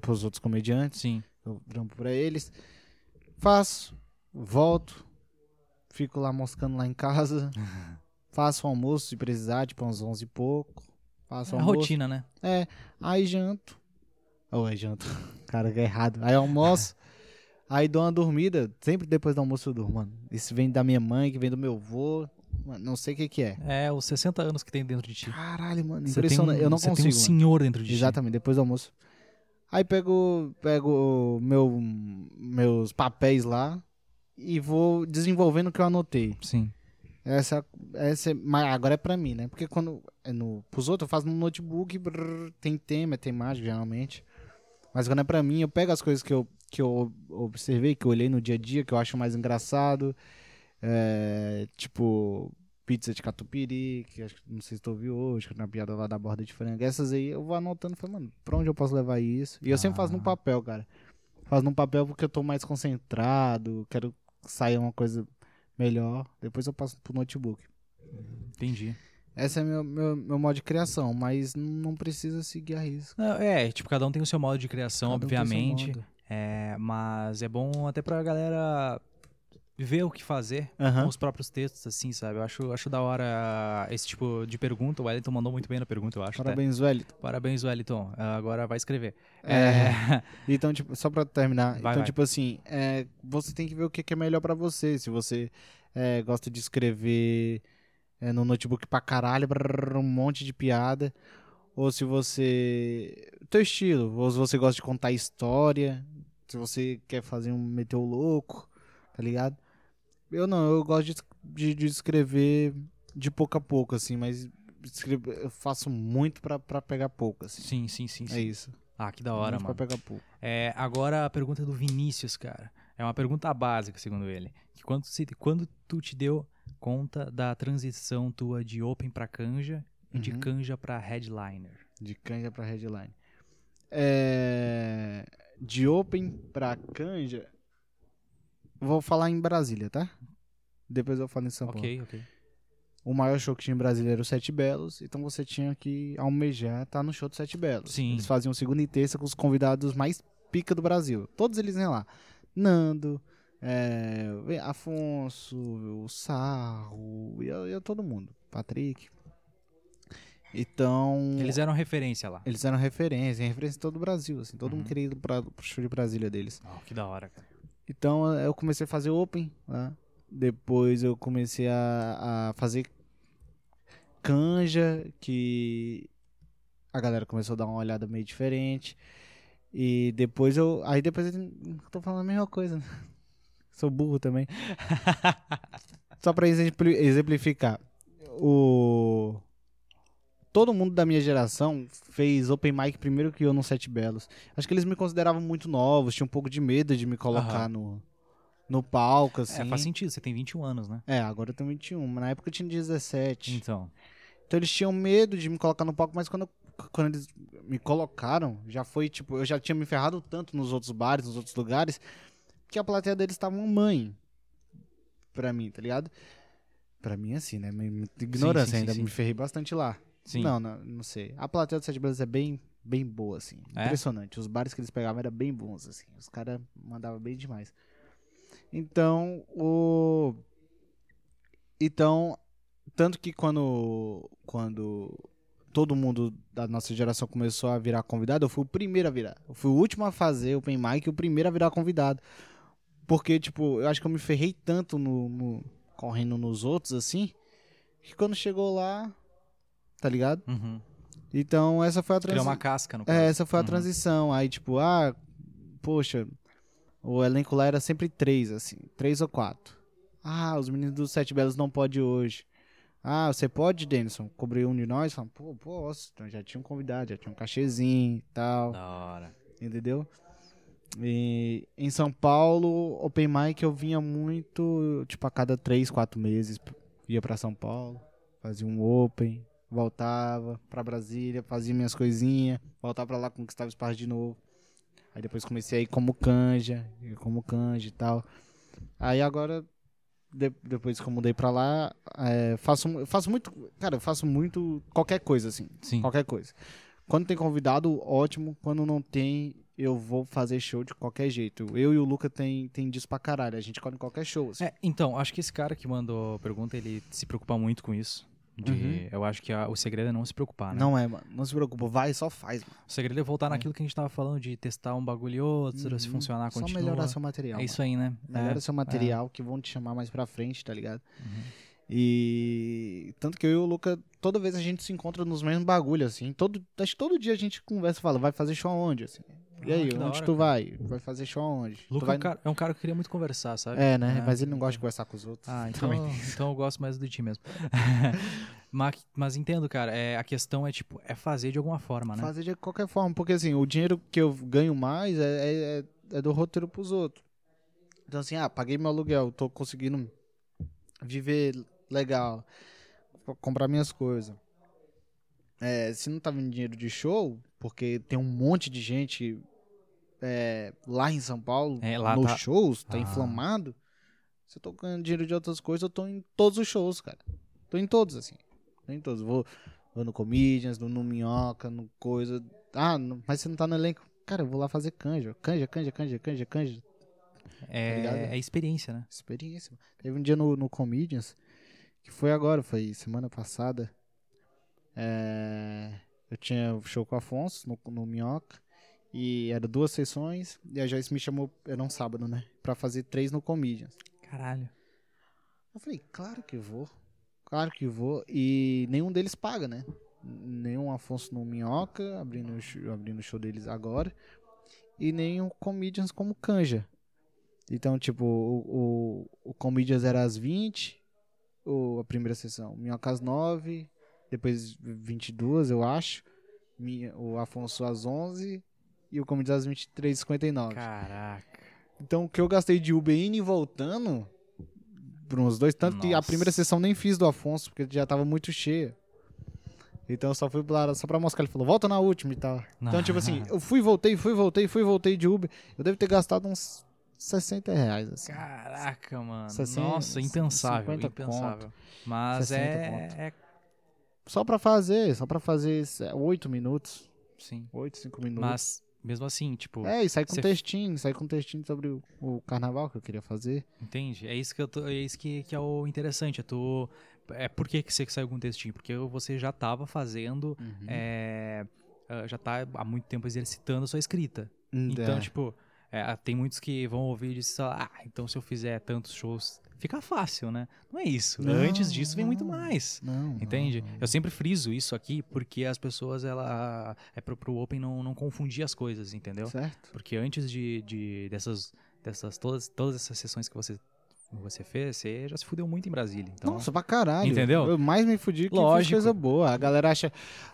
pros outros comediantes Sim. eu trampo pra eles. Faço, volto, fico lá moscando lá em casa, *laughs* faço o almoço se precisar, tipo uns 11 e pouco. Faço É almoço. rotina, né? É, aí janto. Ou aí janto. *laughs* Cara, que é errado. Aí almoço. *laughs* aí dou uma dormida. Sempre depois do almoço eu durmo, mano. Isso vem da minha mãe, que vem do meu avô. Mano, não sei o que que é. É os 60 anos que tem dentro de ti. Caralho, mano. Impressionante. um- eu não consigo. tem um mano. senhor dentro de ti. Exatamente, depois do almoço. Aí pego, pego meu, meus papéis lá e vou desenvolvendo o que eu anotei. Sim. Essa, essa é- mas agora é pra mim, né? Porque quando é no, pros outros eu faço no notebook, brrr, tem tema, é temático geralmente. Mas quando é pra mim, eu pego as coisas que eu, que eu observei, que eu olhei no dia a dia, que eu acho mais engraçado. É, tipo, pizza de catupiry, que acho que não sei se tu ouviu hoje, que uma piada lá da borda de frango. Essas aí eu vou anotando falo, mano, pra onde eu posso levar isso? E eu sempre faço no Ah. papel, cara. Faço no papel porque eu tô mais concentrado, quero sair uma coisa melhor. Depois eu passo pro notebook. Entendi. Esse é meu, meu, meu modo de criação, mas não precisa seguir a risca. Não, é, tipo, cada um tem o seu modo de criação, Cada um obviamente. modo. É, mas é bom até pra galera ver o que fazer Aham. com os próprios textos, assim, sabe? Eu acho, acho da hora esse tipo de pergunta. O Wellington mandou muito bem na pergunta, eu acho. até. Parabéns, velho. Parabéns, Wellington. Ah, Agora vai escrever. É. Então, tipo, só pra terminar. Vai, então, vai. tipo assim, é, você tem que ver o que é melhor pra você. Se você é, gosta de escrever é, no notebook pra caralho, brrr, um monte de piada. Ou se você. Teu estilo. Ou se você gosta de contar história. Se você quer fazer um meteu louco, tá ligado? Eu não, eu gosto de, de, de escrever de pouco a pouco, assim, mas escrever, eu faço muito pra, pra pegar pouco, assim. Sim, sim, sim. sim. É isso. Ah, que da hora, Muito mano. pra pegar pouco. É, agora a pergunta do Vinícius, cara. É uma pergunta básica, segundo ele. Que quando, se, quando tu te deu conta da transição tua de open pra canja e de Uhum. canja pra headliner? De canja pra headline. É... De open pra canja. Vou falar em Brasília, tá? Depois eu falo em São Paulo. Ok, ok. O maior show que tinha em Brasília era o Sete Belos, então você tinha que almejar estar no show do Sete Belos. Sim. Eles faziam segunda e terça com os convidados mais pica do Brasil. Todos eles iam lá. Nando, é, Afonso, o Sarro, ia, ia todo mundo. Patrick. Então. Eles eram referência lá. Eles eram referência, referência em todo o Brasil, assim, todo Uhum. mundo queria ir pra, pro show de Brasília deles. Oh, que da hora, cara. Então eu comecei a fazer open, né? Depois eu comecei a, a fazer canja, que a galera começou a dar uma olhada meio diferente. E depois eu. Aí depois eu tô falando a mesma coisa. né? *laughs* Sou burro também. *laughs* Só pra exempli- exemplificar. O. Todo mundo da minha geração fez open mic primeiro que eu no Sete Belos. Acho que eles me consideravam muito novos, tinha um pouco de medo de me colocar Aham. no, no palco, assim. É, faz sentido, você tem 21 anos, né? É, agora eu tenho 21, mas na época eu tinha 17. Então. Então eles tinham medo de me colocar no palco, mas quando, eu- quando eles me colocaram, já foi tipo, eu já tinha me ferrado tanto nos outros bares, nos outros lugares, que a plateia deles estava uma mãe pra mim, tá ligado? Pra mim, assim, né? Ignorância sim, sim, ainda, sim. me ferrei bastante lá. Sim. Não, não, não sei. A plateia do Sete Belos é bem, bem boa, assim. É? Impressionante. Os bares que eles pegavam eram bem bons, assim. Os caras mandavam bem demais. Então, o. Então, tanto que quando. Quando todo mundo da nossa geração começou a virar convidado, eu fui o primeiro a virar. Eu fui o último a fazer Open Mic e o primeiro a virar convidado. Porque, tipo, eu acho que eu me ferrei tanto no, no- correndo nos outros, assim, que quando chegou lá, tá ligado? Uhum. Então, essa foi a Criou transição. uma casca no É, caso. essa foi a Uhum. transição. Aí, tipo, ah, poxa, o elenco lá era sempre três, assim, três ou quatro. Ah, os meninos dos Sete Belos não podem hoje. Ah, você pode, Denison? Cobrir um de nós? Fala, pô, posso. Então já tinha um convidado, já tinha um cachezinho e tal. Da hora. Entendeu? E em São Paulo, Open Mic eu vinha muito, tipo, a cada três, quatro meses. Ia pra São Paulo, fazia um Open, voltava pra Brasília, fazia minhas coisinhas, voltava pra lá, conquistava espaço de novo. Aí depois comecei a ir como canja, como canja e tal. Aí agora, de- depois que eu mudei pra lá, é, faço, faço muito, cara, eu faço muito qualquer coisa, assim. Sim. Qualquer coisa. Quando tem convidado, ótimo. Quando não tem, eu vou fazer show de qualquer jeito. Eu e o Luca tem, tem disso pra caralho. A gente corre em qualquer show. assim. É, então, acho que esse cara que mandou a pergunta, ele se preocupa muito com isso. De- Uhum. Eu acho que a- o segredo é não se preocupar, né? Não é, mano. Não se preocupa. Vai, só faz, mano. O segredo é voltar naquilo que a gente tava falando de testar um bagulho e outro, se Uhum. funcionar, Só continua. melhorar seu material. É isso aí, né? Melhora É, seu material que vão te chamar mais pra frente, tá ligado? Uhum. E tanto que eu e o Luca, toda vez a gente se encontra nos mesmos bagulhos, assim. Todo, acho que todo dia a gente conversa e fala, vai fazer show aonde? Assim. E Ah, aí, da onde hora, tu cara. vai? Vai fazer show aonde? Luca vai... é, um cara, é um cara que queria muito conversar, sabe? É, né? É. Mas ele não gosta de conversar com os outros. Ah, *laughs* então, então eu gosto mais do ti mesmo. *laughs* mas, mas entendo, cara. É, a questão é, tipo, é fazer de alguma forma, né? Fazer de qualquer forma, porque assim, o dinheiro que eu ganho mais é, é, é- é do roteiro pros outros. Então assim, ah, paguei meu aluguel, tô conseguindo viver legal, co- comprar minhas coisas. É, se não tá vindo dinheiro de show, porque tem um monte de gente é, lá em São Paulo, É, lá nos tá- shows, tá Ah. inflamado. Se eu tô ganhando dinheiro de outras coisas, eu tô em todos os shows, cara. Tô em todos, assim. Tô em todos. Vou, vou no Comedians, no, no Minhoca, no coisa. Ah, não- mas você não tá no elenco. Cara, eu vou lá fazer canja. Canja, canja, canja, canja, canja. É, ligado? é experiência, né? Experiência. Teve um dia no, no Comedians, que foi agora, foi semana passada. É, eu tinha o show com o Afonso no, no Minhoca. E era duas sessões. E a Joyce me chamou, era um sábado, né? Pra fazer três no Comedians. Caralho. Eu falei, claro que vou. Claro que vou. E nenhum deles paga, né? Nenhum Afonso no Minhoca, abrindo, o show- abrindo o show deles agora. E o Comedians como canja. Então, tipo, o, o, o Comedians era às 20, o, a primeira sessão. Minhoca às 9, depois 22, eu acho. Minha, o Afonso às 11 e o Comedians às 23h59. Caraca. Então, o que eu gastei de Uber indo e voltando por uns dois, tanto que a Nossa. primeira sessão nem fiz do Afonso, porque já tava muito cheia. Então eu só fui lá, só pra mostrar. Ele falou, volta na última e tal. Então, tipo assim, *laughs* eu fui, voltei, fui, voltei, fui, voltei de Uber. Eu devo ter gastado uns 60 reais, assim. Caraca, mano. 60, Nossa, impensável, 50 impensável. Mas 60 é, conto. é. Só pra fazer, só pra fazer 8 minutos. Sim. 8, 5 minutos. Mas, mesmo assim, tipo. É, e sai com Você- textinho, sai com textinho sobre o, o carnaval que eu queria fazer. Entende? É isso que eu tô, é isso que, que é o interessante. É tu. É por que, que você saiu com textinho? Porque você já tava fazendo. Uhum. é, ah, já tá há muito tempo exercitando a sua escrita. Hum, Então, é. tipo, é, tem muitos que vão ouvir e dizem, ah, então se eu fizer tantos shows, fica fácil, né? Não é isso. Não, Antes disso vem muito mais. Não, Entende? Eu sempre friso isso aqui porque as pessoas, ela. É pro, pro Open não, não confundir as coisas, entendeu? Certo? Porque antes de, de dessas, dessas todas, todas essas sessões que você, você fez, você já se fudeu muito em Brasília. Então, Nossa, pra caralho. Entendeu? Eu mais me fudi que Lógico. coisa boa. A galera acha,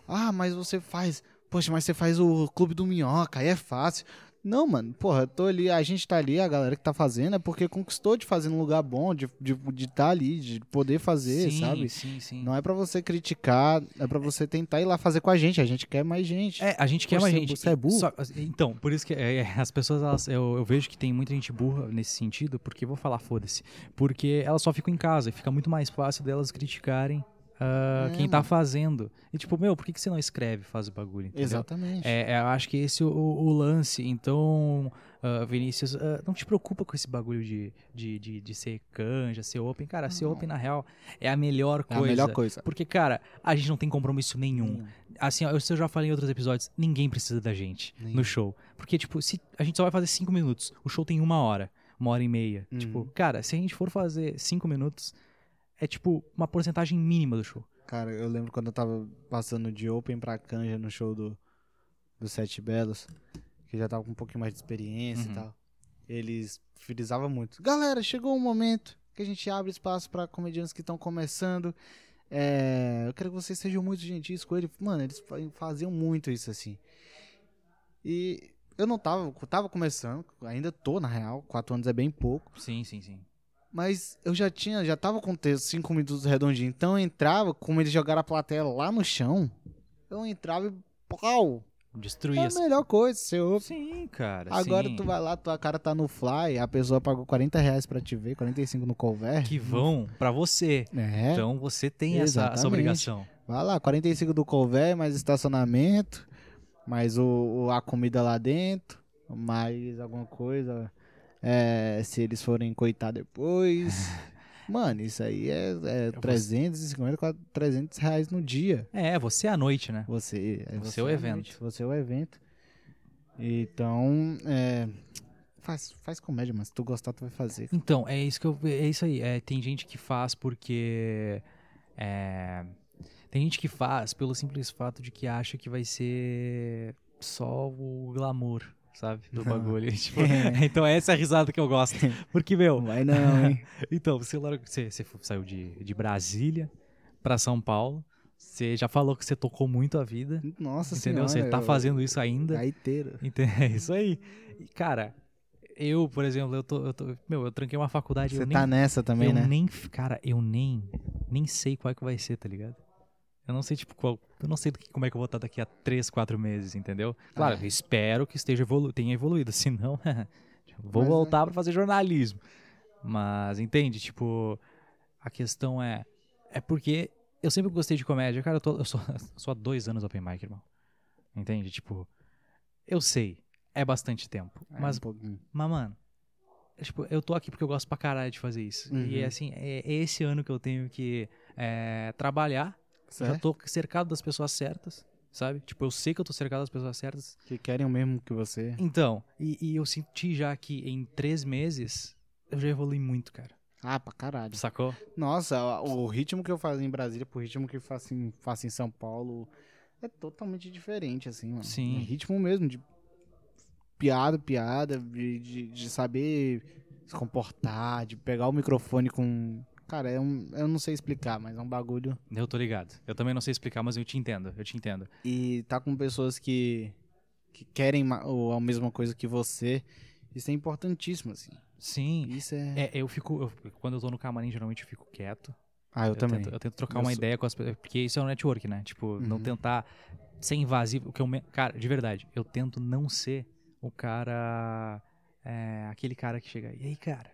ah, mas você faz. Poxa, mas você faz o Clube do Minhoca, aí é fácil. Não, mano, porra, tô ali, a gente tá ali, a galera que tá fazendo é porque conquistou de fazer num lugar bom, de estar de, de tá ali, de poder fazer, sim, sabe? Sim, sim. Não é pra você criticar, é pra você tentar ir lá fazer com a gente. A gente quer mais gente. É, a gente quer mais gente. você é burro? Só- então, por isso que é, é, as pessoas, elas, eu, eu vejo que tem muita gente burra nesse sentido, porque vou falar, foda-se. Porque elas só ficam em casa e fica muito mais fácil delas criticarem ah, É, quem tá mano. fazendo. E tipo, meu, por que, que você não escreve e faz o bagulho? Entendeu? Exatamente. É, é, eu acho que esse é o, o lance. Então, ah, Vinícius, ah, não te preocupa com esse bagulho de, de, de, de ser canja, ser open. Cara, ser Não. open, na real, é a melhor É coisa. a melhor coisa. Porque, cara, a gente não tem compromisso nenhum. Hum. Assim, ó, eu, eu já falei em outros episódios, ninguém precisa da gente no show. Porque, tipo, se a gente só vai fazer cinco minutos, o show tem uma hora, uma hora e meia. Uhum. Tipo, cara, se a gente for fazer cinco minutos, é tipo uma porcentagem mínima do show. Cara, eu lembro quando eu tava passando de Open pra Canja no show do, do Sete Belos, que já tava com um pouquinho mais de experiência Uhum. e tal. Eles frisavam muito. Galera, chegou o momento que a gente abre espaço pra comediantes que estão começando. É, eu quero que vocês sejam muito gentis com ele. Mano, eles fa- faziam muito isso assim. E eu não tava, tava começando, ainda tô na real, quatro anos é bem pouco. Sim, sim, sim. Mas eu já tinha, já tava com cinco minutos redondinho. Então eu entrava, como eles jogaram a plateia lá no chão, eu entrava e pau! Destruir É a melhor coisa, você ouve. Sim, cara. Agora sim. tu vai lá, tua cara tá no fly, a pessoa pagou 40 reais pra te ver, 45 no cover. Que vão pra você. É, Então você tem essa, essa obrigação. vai lá, 45 do cover, mais estacionamento, mais o- a comida lá dentro, mais alguma coisa, é, se eles forem coitar depois. *laughs* Mano, isso aí é, é vou- 350, quase 300 reais no dia. É, você é à noite, né? Você, é Você é o à evento. noite, Você é o evento. Então, é, faz, faz comédia, mas se tu gostar, tu vai fazer. Então, é isso que eu. É isso aí. É, tem gente que faz porque. é, tem gente que faz pelo simples fato de que acha que vai ser só o glamour, sabe? Do bagulho. *laughs* Tipo, então essa é a risada que eu gosto. *laughs* Porque, meu, Vai não, hein? *laughs* então, você, você, você saiu de, de Brasília pra São Paulo. Você já falou que você tocou muito a vida. Nossa entendeu? senhora. Você tá fazendo isso ainda. Gaiteiro. Ente- É isso aí. E, cara, eu, por exemplo, eu tô, eu tô. Meu, eu tranquei uma faculdade. Você eu tá nem, nessa também, eu né? nem. Cara, eu nem. Nem sei qual é que vai ser, tá ligado? Eu não sei, tipo, qual. Eu não sei que- como é que eu vou estar daqui a 3, 4 meses, entendeu? Claro, Ah. espero que esteja evolu tenha evoluído. *laughs* Senão, *laughs* vou Mas, voltar pra fazer jornalismo. Mas, entende? Tipo, a questão é. É porque eu sempre gostei de comédia. Cara, eu, tô, eu, sou, *laughs* sou há dois anos open mic, irmão. Entende? Tipo, eu sei. É bastante tempo. É, mas um mas, mano, é, tipo, eu tô aqui porque eu gosto pra caralho de fazer isso. E, Uhum. assim, é é esse ano que eu tenho que é, trabalhar. Eu já Certo? tô cercado das pessoas certas, sabe? Tipo, eu sei que eu tô cercado das pessoas certas. Que querem o mesmo que você. Então, e, e eu senti já que em três meses eu já evolui muito, cara. Ah, pra caralho. Sacou? Nossa, o o ritmo que eu faço em Brasília pro ritmo que eu faço em, faço em São Paulo é totalmente diferente, assim, mano. Sim. É ritmo mesmo, de piada, piada, de, de, de saber se comportar, de pegar o microfone com. Cara, é um, eu não sei explicar, mas é um bagulho. Eu tô ligado. Eu também não sei explicar, mas eu te entendo. Eu te entendo. E tá com pessoas que, que querem ou a mesma coisa que você. Isso é importantíssimo, assim. Sim. Isso é. É, eu fico. eu- quando eu tô no camarim, geralmente eu fico quieto. Ah, eu, também. Tento, eu tento trocar Eu uma sou- ideia com as pessoas. Porque isso é um network, né? Tipo, não Uhum. tentar ser invasivo. o Que eu, me- cara, de verdade, eu tento não ser o cara. é, aquele cara que chega. E aí, cara?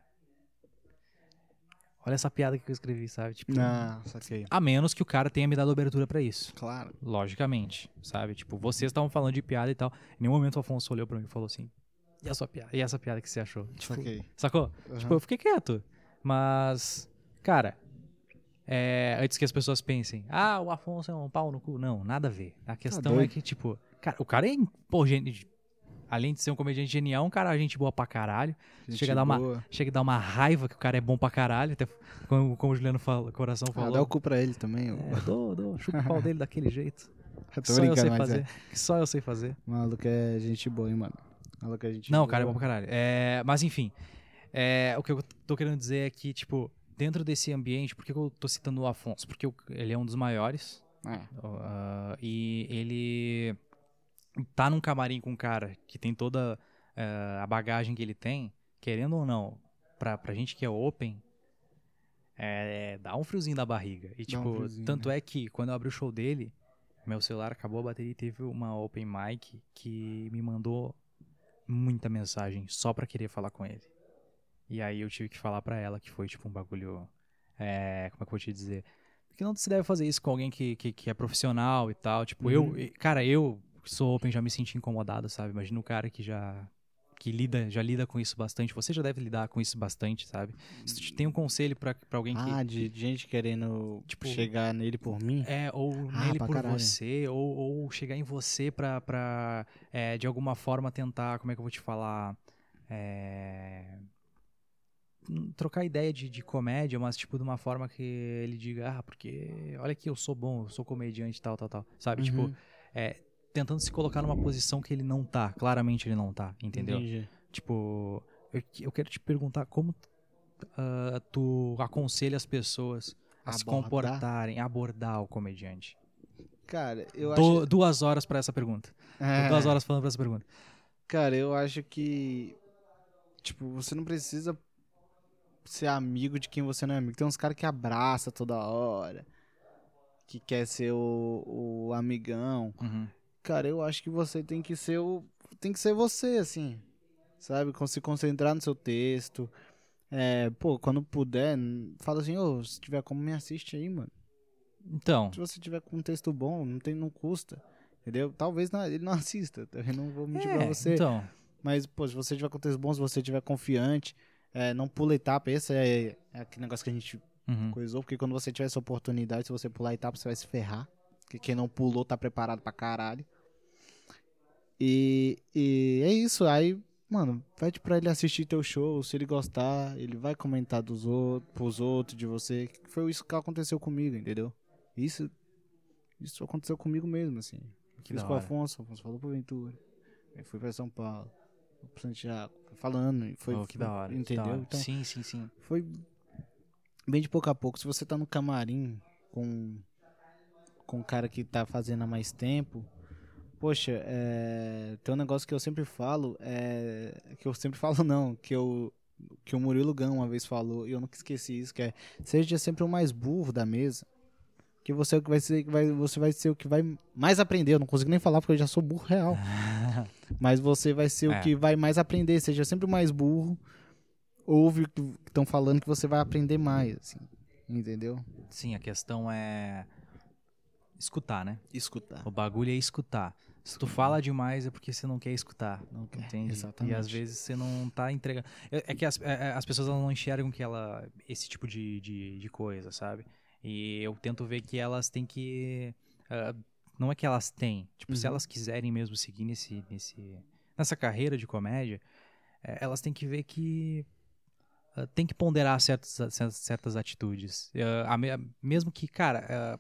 Olha essa piada que eu escrevi, sabe? Tipo, Não, saquei. a menos que o cara tenha me dado abertura pra isso. Claro. Logicamente, sabe? Tipo, vocês estavam falando de piada e tal. Em nenhum momento o Afonso olhou pra mim e falou assim: E a sua piada? E essa piada que você achou? Tipo, Saquei. Sacou? Aham. Tipo, eu fiquei quieto. Mas, cara, é, antes que as pessoas pensem, ah, o Afonso é um pau no cu. Não, nada a ver. A questão é que, tipo, cara, o cara é, pô, geni- além de ser um comediante genial, um cara gente boa pra caralho. Gente chega a dar uma, boa. chega a dar uma raiva que o cara é bom pra caralho. Até como, como o Juliano fala, Coração Ah, falou. dá o cu pra ele também. ô. É, dou, dou, chupa o pau dele daquele jeito. *laughs* Eu Que só eu sei mas fazer. é. Que só eu sei fazer. Maluco é gente boa, hein, mano. Maluco é gente Não, boa. o cara é bom pra caralho. É, mas enfim, é, o que eu tô querendo dizer é que, tipo, dentro desse ambiente, por que eu tô citando o Afonso? Porque ele é um dos maiores É. ah, e ele tá num camarim com um cara que tem toda eh, a bagagem que ele tem, querendo ou não, pra, pra gente que é open, é, dá um friozinho da barriga. E, Dá um tipo, friozinho, tanto é que quando eu abri o show dele, meu celular acabou a bateria e teve uma open mic que me mandou muita mensagem só pra querer falar com ele. E aí eu tive que falar pra ela que foi, tipo, um bagulho. É, como é que eu vou te dizer? Porque não se deve fazer isso com alguém que, que, que é profissional e tal. Tipo, Uhum. eu. Cara, eu sou open já me senti incomodado, sabe? Imagina um cara que já. Que lida, já lida com isso bastante. Você já deve lidar com isso bastante, sabe? Se tu tem um conselho pra, pra alguém que. Ah, de de gente querendo Tipo, chegar nele por mim? É, ou Ah, nele por caralho. você, ou, ou chegar em você pra, pra é, de alguma forma tentar, como é que eu vou te falar? É, trocar ideia de, de comédia, mas tipo de uma forma que ele diga, ah, porque olha aqui, eu sou bom, eu sou comediante tal, tal, tal. Sabe? Tipo, Uhum. é, tentando se colocar numa posição que ele não tá. Claramente ele não tá, entendeu? Entendi. Tipo, eu, eu quero te perguntar como ah, tu aconselha as pessoas a se comportarem, a abordar o comediante? Cara, eu Dou acho. duas horas pra essa pergunta. É, Duas horas falando pra essa pergunta. Cara, eu acho que. Tipo, você não precisa ser amigo de quem você não é amigo. Tem uns caras que abraça toda hora. Que quer ser o, o amigão. Uhum. Cara, eu acho que você tem que ser o. Tem que ser você, assim. Sabe? Se concentrar no seu texto. É, pô, quando puder, fala assim, ô, se tiver como me assiste aí, mano. Então, Se você tiver com um texto bom, não tem, não custa. Entendeu? Talvez não- ele não *laughs* assista. Eu não vou mentir pra é, você. então, Mas, pô, se você tiver com texto bom, se você tiver confiante, é, não pula etapa. Esse é, é aquele negócio que a gente uhum. coisou, porque quando você tiver essa oportunidade, se você pular etapa, você vai se ferrar. Porque quem não pulou tá preparado pra caralho. E, e é isso. Aí, mano, pede pra ele assistir teu show. Se ele gostar, ele vai comentar dos outros, pros outros, de você. Que foi isso que aconteceu comigo, entendeu? Isso, isso aconteceu comigo mesmo, assim. Que Fiz com o. Afonso, o Afonso falou pro Ventura. Aí fui pra São Paulo. Fui pro Santiago. Falando. Foi, Oh, que da hora. que da Entendeu? hora. Então, Sim, sim, sim. foi bem de pouco a pouco. Se você tá no camarim com, com um cara que tá fazendo há mais tempo, poxa, é, tem um negócio que eu sempre falo, é, que eu sempre *laughs* falo não, que eu que o Murilo Gão uma vez falou, e eu nunca esqueci isso, que é seja sempre o mais burro da mesa, que você é o que vai ser, vai, você vai ser o que vai mais aprender. Eu não consigo nem falar porque eu já sou burro real. *laughs* Mas você vai ser É. o que vai mais aprender, seja sempre o mais burro. Ouve o que estão falando que você vai aprender mais, assim. Entendeu? Sim, a questão é escutar, né? Escutar. O bagulho é escutar. Se tu fala demais é porque você não quer escutar, não quer, entende? E exatamente. às vezes você não tá entregando. É, é que as, é- é- as pessoas não enxergam que ela esse tipo de, de, de coisa, sabe? E eu tento ver que elas têm que ah, não é que elas têm, tipo, se Uhum. elas quiserem mesmo seguir nesse, nesse nessa carreira de comédia, é, elas têm que ver que ah, tem que ponderar certas, certas, certas atitudes. Ah, a me- mesmo que, cara,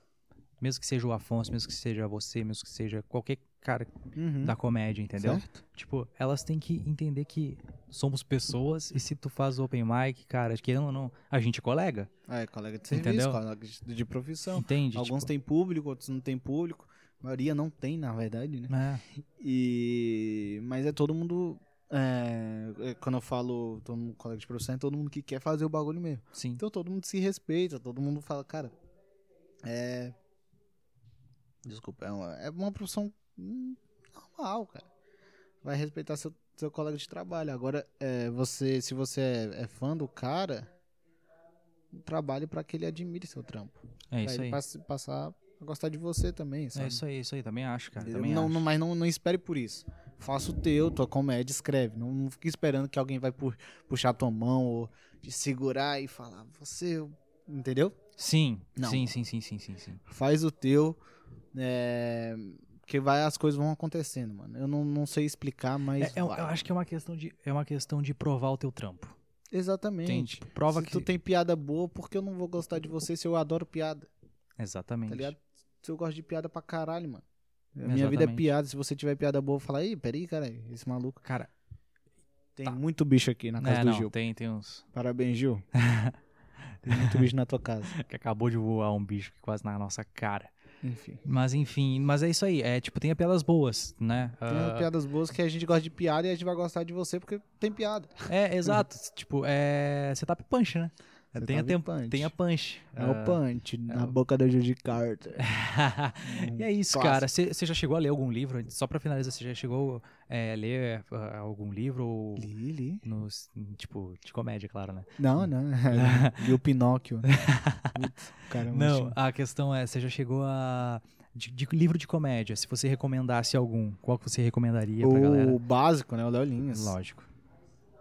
mesmo que seja o Afonso, mesmo que seja você, mesmo que seja qualquer cara Uhum. da comédia, entendeu? Certo? Tipo, elas têm que entender que somos pessoas e se tu faz open mic, cara, querendo ou não, a gente é colega, é colega de serviço, Entendeu? colega de, de profissão. entende? Alguns Tipo, têm público, outros não têm público. A maioria não tem, na verdade, né? É, E... Mas é todo mundo... é, é, Quando eu falo todo mundo, colega de profissão, é todo mundo que quer fazer o bagulho mesmo. sim. Então todo mundo se respeita, todo mundo fala, cara, é. Desculpa, é uma, é uma profissão hum, normal, cara. Vai respeitar seu, seu colega de trabalho. Agora, é, você, se você é, é fã do cara, trabalhe pra que ele admire seu trampo. É isso aí. passe- passar a gostar de você também, sabe? É isso aí, isso aí, também acho, cara. Também não, acho. não- mas não, não espere por isso. Faça o teu, tua comédia, escreve. Não, não fique esperando que alguém vai pu- puxar tua mão ou te segurar e falar, você. Entendeu? Sim, Não. sim, sim, sim, sim, sim, sim. Faz o teu. É, que vai, as coisas vão acontecendo, mano. Eu não, não sei explicar, mas. É- é- vai. eu acho que é uma questão de é uma questão de provar o teu trampo. Exatamente. Entende? Prova se que tu tem piada boa, por que eu não vou gostar de você se eu adoro piada? exatamente. Tá ligado? Se eu gosto de piada pra caralho, mano. A minha vida é Exatamente. piada. Se você tiver piada boa, fala, aí, peraí, caralho, esse maluco. Cara, Tem Tá. muito bicho aqui na casa é, do não, Gil. tem tem uns Parabéns, Gil. *laughs* Tem muito bicho na tua casa. que acabou de voar um bicho quase na nossa cara. Enfim. Mas enfim, mas é isso aí. É tipo, tem piadas boas, né? Tem Ah, piadas boas que a gente gosta de piada e a gente vai gostar de você porque tem piada. É, exato. *laughs* tipo, é. Tá punch, né? Tem, a tá tem, punch. tem a punch. É o Ah, punch na o- boca da Judy Carter. *laughs* e é isso, Clássico. cara. Você já chegou a ler algum livro? Só pra finalizar, você já chegou a ler ah, algum livro? Ou Li, li. nos, tipo, de comédia, claro, né? Não, não. *laughs* *laughs* e o Pinóquio. Putz, caramba. Não, a questão é, você já chegou a. De, de livro de comédia, se você recomendasse algum, qual que você recomendaria pra galera? O básico, né? O Léo. Lógico.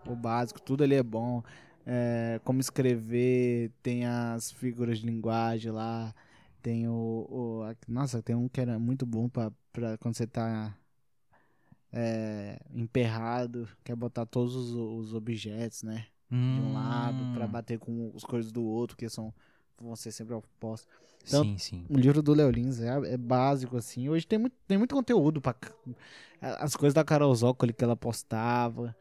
O básico, tudo ali é bom. É, como escrever, tem as figuras de linguagem lá. Tem o, o- a- Nossa, tem um que era muito bom pra, pra quando você tá é, emperrado, quer botar todos os, os objetos, né? De um lado, pra Hum, bater com as coisas do outro, que são vão ser sempre opostos. Então, sim, sim. O livro do Léo Lins é, é básico, assim. Hoje tem muito, tem muito conteúdo. Pra, c- as coisas da Carol Zócoli que ela postava.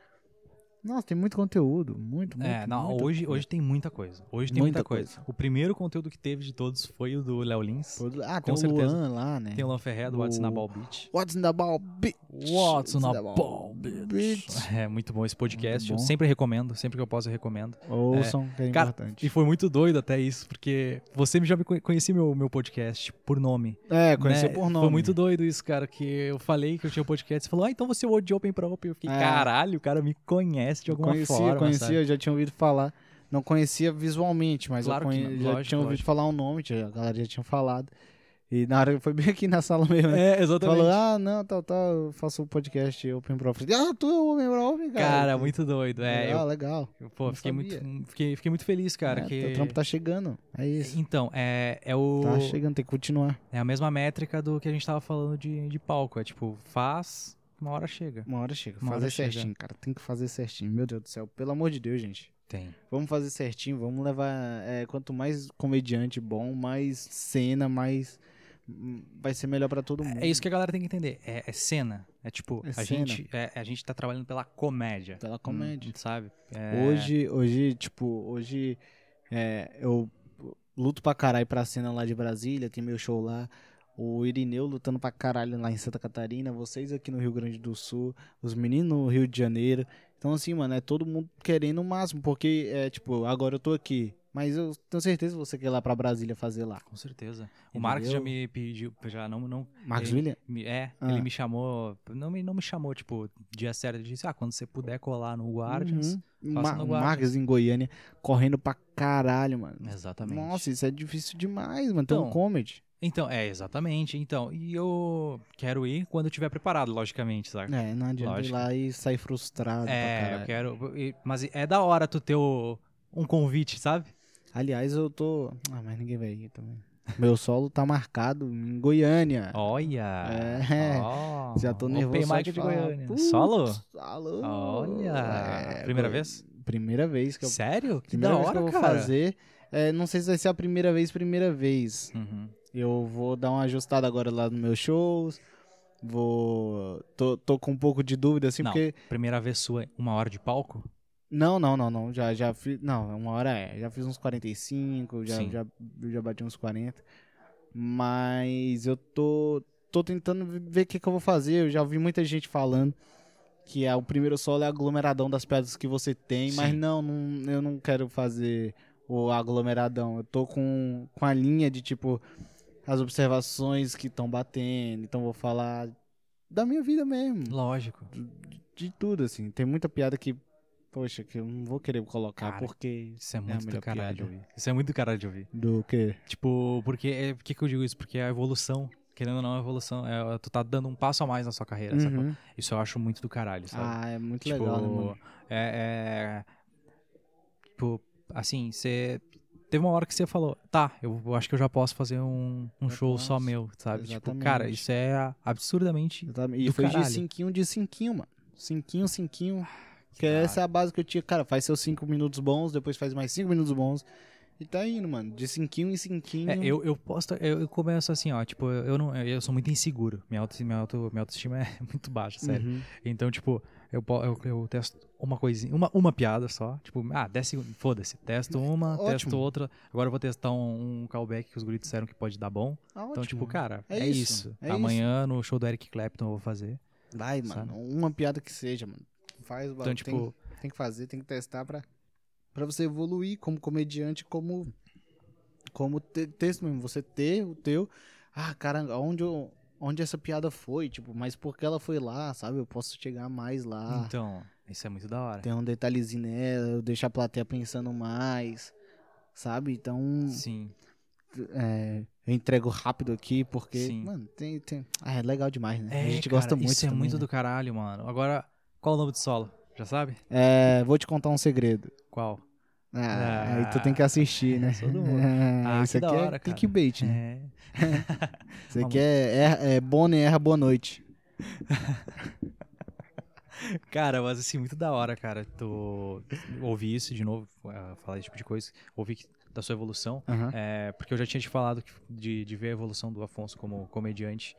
Nossa, tem muito conteúdo. Muito, muito. É, não, muito. hoje, hoje tem muita coisa. Hoje tem Muita muita, coisa. O primeiro conteúdo que teve de todos foi o do Léo Lins. Ah, Com com o certeza. Luan lá, né? Tem o Lan Ferré do What's O- na Ball Beach. What's in the ball, bitch? What's na the Ball Beach. É muito bom esse podcast. Eu sempre recomendo. Sempre que eu posso, eu recomendo. Ouçam, que é Cara, importante. E foi muito doido até isso, porque você já me conhe- conhecia meu, meu podcast por nome. É, conheci né? por nome. Foi muito doido isso, cara, que eu falei que eu tinha um podcast. Você falou, ah, então você é o de Open pra Open. Eu fiquei, É. caralho, o cara me conhece de alguma conhecia, forma. conhecia, eu já tinha ouvido falar. Não conhecia visualmente, mas Claro eu conhe- não, já lógico, tinha ouvido lógico. falar o nome, já- a galera já tinha falado. E na hora foi bem aqui na sala mesmo, né? É, exatamente. Falou, ah, não, tal, tal, eu faço o podcast Open Pro. Eu falei, ah, tu é o Open Pro, Open, cara. Cara, muito doido. É, legal, eu, legal. eu, pô, fiquei muito, fiquei, fiquei muito feliz, cara. É, que... teu trampo tá chegando, é isso. Então, é, é o. Tá chegando, tem que continuar. É a mesma métrica do que a gente tava falando de, de palco. É tipo, faz, uma hora chega. Uma hora chega, Uma fazer hora chega. certinho, cara. Tem que fazer certinho, meu Deus do céu. Pelo amor de Deus, gente. Tem. Vamos fazer certinho, vamos levar. é, quanto mais comediante bom, mais cena, mais. Vai ser melhor pra todo mundo. É isso que a galera tem que entender. É, é cena. É tipo, É a, cena. Gente, é, a gente tá trabalhando pela comédia. Pela comédia. Hum, sabe? É, Hoje, hoje, tipo, hoje é, eu luto pra caralho pra cena lá de Brasília, tem meu show lá. O Irineu lutando pra caralho lá em Santa Catarina, vocês aqui no Rio Grande do Sul, os meninos no Rio de Janeiro. Então, assim, mano, é todo mundo querendo o máximo, porque, é, tipo, agora eu tô aqui. Mas eu tenho certeza que você quer ir lá pra Brasília fazer lá. Com certeza. O Entendeu? Marcos já me pediu, já não, não Marcos Ele- William? me- é, Ah. ele me chamou, não me, não me chamou, tipo, dia certo, ele disse, ah, quando você puder colar no Guardians. Uhum. Ma- no o Guardians. Marcos em Goiânia, correndo pra caralho, mano. Exatamente. Nossa, isso é difícil demais, mano. Tem um Então, comedy. Então, é, exatamente. Então, e eu quero ir quando eu estiver preparado, logicamente, sabe? É, não adianta Lógico. ir lá e sair frustrado É, eu quero. Mas é da hora tu ter o- um convite, sabe? Aliás, eu tô. Ah, mas ninguém vai ir também. Meu solo tá marcado em Goiânia. Olha! É. ó, Já tô nervoso. Open mic de falar. Goiânia. Putz, Solo? Alô? Olha! É, Primeira Goi- vez? Primeira vez que eu. Sério? Que primeira da hora, que eu vou cara. fazer. É, não sei se vai ser a primeira vez, primeira vez. Uhum. Eu vou dar uma ajustada agora lá nos meus shows. Vou. Tô, tô com um pouco de dúvida, assim, Não. porque. Primeira vez sua, uma hora de palco? Não, não, não, não. Já, já fiz. Não, uma hora é. Já fiz uns 45, já, Sim. já, já bati uns 40. Mas eu tô, tô tentando ver o que, que eu vou fazer. Eu já ouvi muita gente falando que é, o primeiro solo é aglomeradão das pedras que você tem. Mas Sim. não, não, eu não quero fazer o aglomeradão. Eu tô com, com a linha de tipo. As observações que estão batendo. Então vou falar da minha vida mesmo Lógico. de tudo, assim. Tem muita piada que, poxa, que eu não vou querer colocar Cara, porque. Isso é a muito do melhor caralho de ouvir. Isso é muito do caralho de ouvir. Do quê? Tipo, porque. É, por que, que eu digo isso? Porque a evolução, querendo ou não, a evolução. É, tu tá dando um passo a mais na sua carreira? Uhum. Isso eu acho muito do caralho, sabe? Ah, é muito tipo, legal, né, mano? é, é. Tipo, assim, você. Teve uma hora que você falou, tá, eu, eu acho que eu já posso fazer um, um Já show só posso. meu, sabe? Tipo, Exatamente. cara, isso é absurdamente. Exatamente. E foi caralho. de cinquinho de cinquinho, mano. Cinquinho, cinquinho. Que da essa é a base que eu tinha. Cara, faz seus cinco minutos bons, depois faz mais cinco minutos bons. E tá indo, mano. De cinquinho em cinquinho. É, eu, eu posto, eu, eu começo assim, ó, tipo, eu não, eu sou muito inseguro. Minha, auto, minha, auto, minha autoestima é *laughs* muito baixa, sério. Uhum. Então, tipo, eu, eu, eu testo uma coisinha, uma, uma piada só. Tipo, ah, 10 segundos, foda-se. Testo uma, Ótimo. testo outra. Agora eu vou testar um, um callback que os guris disseram que pode dar bom. Ah, Então, tipo, cara, É é, isso, isso. é Amanhã no show do Eric Clapton eu vou fazer. Vai, sabe? mano. Uma piada que seja, mano. Faz o Então, tipo, tem, tem que fazer, tem que testar pra, pra você evoluir como comediante, como. Como te- texto mesmo. Você ter o teu. Ah, caramba, onde eu. Onde essa piada foi, tipo, mas porque ela foi lá, sabe? Eu posso chegar mais lá. Então, isso é muito da hora. Tem um detalhezinho nela, eu deixo a plateia pensando mais, sabe? Então, Sim. é, eu entrego rápido aqui, porque, Sim. mano, tem, tem... Ah, é legal demais, né? É, a gente cara, gosta muito Isso é também, muito né? do caralho, mano. Agora, qual o nome do solo? Já sabe? É, vou te contar um segredo. Qual? Ah, Ah, aí tu tem que assistir, né? todo mundo. Ah, *laughs* Ah, isso aqui da é hora, cara. clickbait, né? É. *laughs* Isso aqui é, é, é Bonnie erra boa noite. *laughs* Cara, mas assim, muito da hora, cara. Tu ouvir isso de novo, eh, falar esse tipo de coisa, ouvir da sua evolução. Aham. É, porque eu já tinha te falado de, de ver a evolução do Afonso como comediante,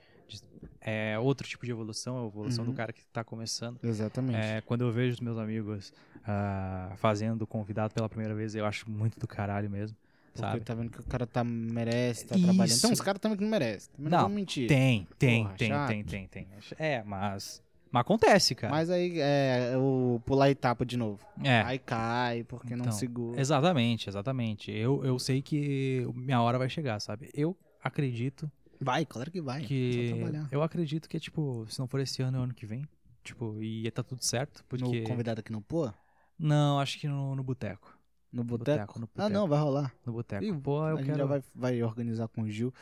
é outro tipo de evolução, é a evolução do Uhum. cara que tá começando. Exatamente. É, quando eu vejo os meus amigos ah, fazendo convidado pela primeira vez, eu acho muito do caralho mesmo. Porque Sabe? tá vendo que o cara tá, merece, tá Isso. trabalhando. Então, os caras também que não merecem. Também não, Não, mentir. Tem, tem, Porra, tem, chato. tem, tem, tem. É, mas. Mas acontece, cara. Mas aí é o pular etapa de novo. é. Aí cai, porque não Então, segura. Exatamente, exatamente. Eu, eu sei que minha hora vai chegar, sabe? Eu acredito Vai, claro que vai. Só que. Eu acredito que, tipo, se não for esse ano, é o ano que vem. Tipo, e tá tudo certo. Porque. No convidado aqui no Pô? Não, acho que no, no boteco. No Boteco, Ah, não, vai rolar. No boteco. Pô, eu a gente quero. já vai, vai organizar com o Gil.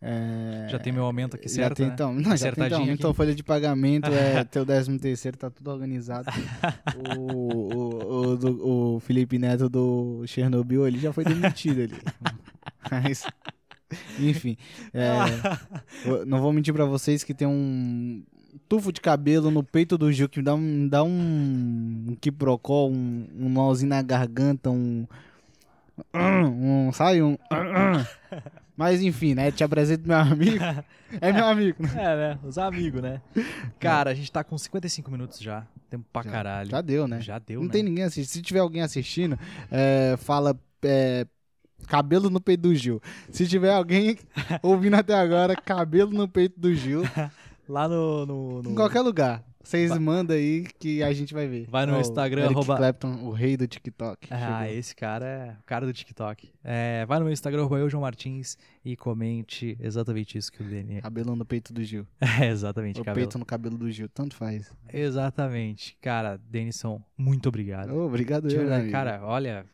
É, Já tem meu aumento aqui já certo, tem, né? então, *laughs* não, já tem então, aqui. folha de pagamento, é *laughs* teu décimo terceiro, tá tudo organizado. *laughs* o, o, o, do- o Felipe Neto do Chernobyl, ele já foi demitido ali. Mas, enfim, é, *laughs* não vou mentir pra vocês que tem um tufo de cabelo no peito do Gil que dá um, dá um, um quiprocó, um, um nozinho na garganta, um, um sabe, um mas enfim, né, te apresento meu amigo, *laughs* é meu amigo, né? É, né? Os amigos, né? Cara, a gente tá com 55 minutos já. Tempo pra Já- caralho. Já deu, né? Já deu, Não né? tem ninguém assistindo. Se tiver alguém assistindo, é, fala é, cabelo no peito do Gil. Se tiver alguém ouvindo até agora, cabelo no peito do Gil, *laughs* Lá no. no, no- em qualquer lugar. Vocês mandam aí que a gente vai ver. Vai no Ó, o Instagram, Eric arroba- Clapton, o rei do TikTok. Ah, chegou. esse cara é o cara do TikTok. É, vai no meu Instagram, arroba eu, João Martins, e comente exatamente isso que o Dani. Cabelo no peito do Gil. *laughs* É, exatamente, O cabelo. peito no cabelo do Gil, tanto faz. Exatamente. Cara, Denison, muito obrigado. Ô, obrigado, eu, cara, olha,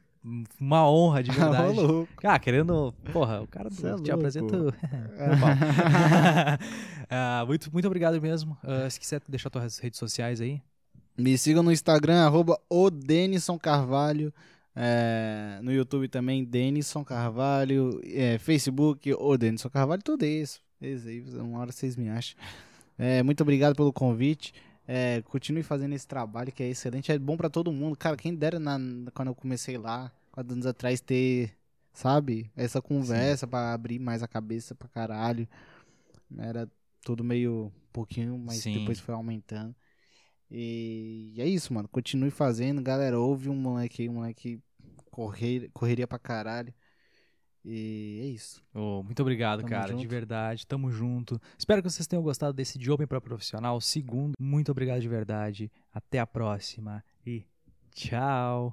uma honra de *laughs* verdade. Cara, querendo. Porra, o cara do, é te pau. *laughs* *laughs* Ah, muito, muito obrigado mesmo. Ah, se quiser deixar tuas redes sociais aí. Me sigam no Instagram, arroba o Denison Carvalho. É, no YouTube também, Denison Carvalho. É, Facebook, o Denison Carvalho, tudo isso. Isso aí, uma hora vocês me acham. É, muito obrigado pelo convite. É, continue fazendo esse trabalho que é excelente. É bom pra todo mundo. Cara, quem dera na, quando eu comecei lá, quatro anos atrás, ter, sabe, essa conversa pra abrir mais a cabeça pra caralho. Era tudo meio pouquinho, mas Sim. depois foi aumentando. E é isso, mano. Continue fazendo. Galera, ouve um moleque aí, um moleque correr, correria pra caralho. E é isso. Ô, muito obrigado, Tamo cara, de junto. verdade. Tamo junto. Espero que vocês tenham gostado desse de Open para Profissional. Segundo, muito obrigado de verdade. Até a próxima e tchau.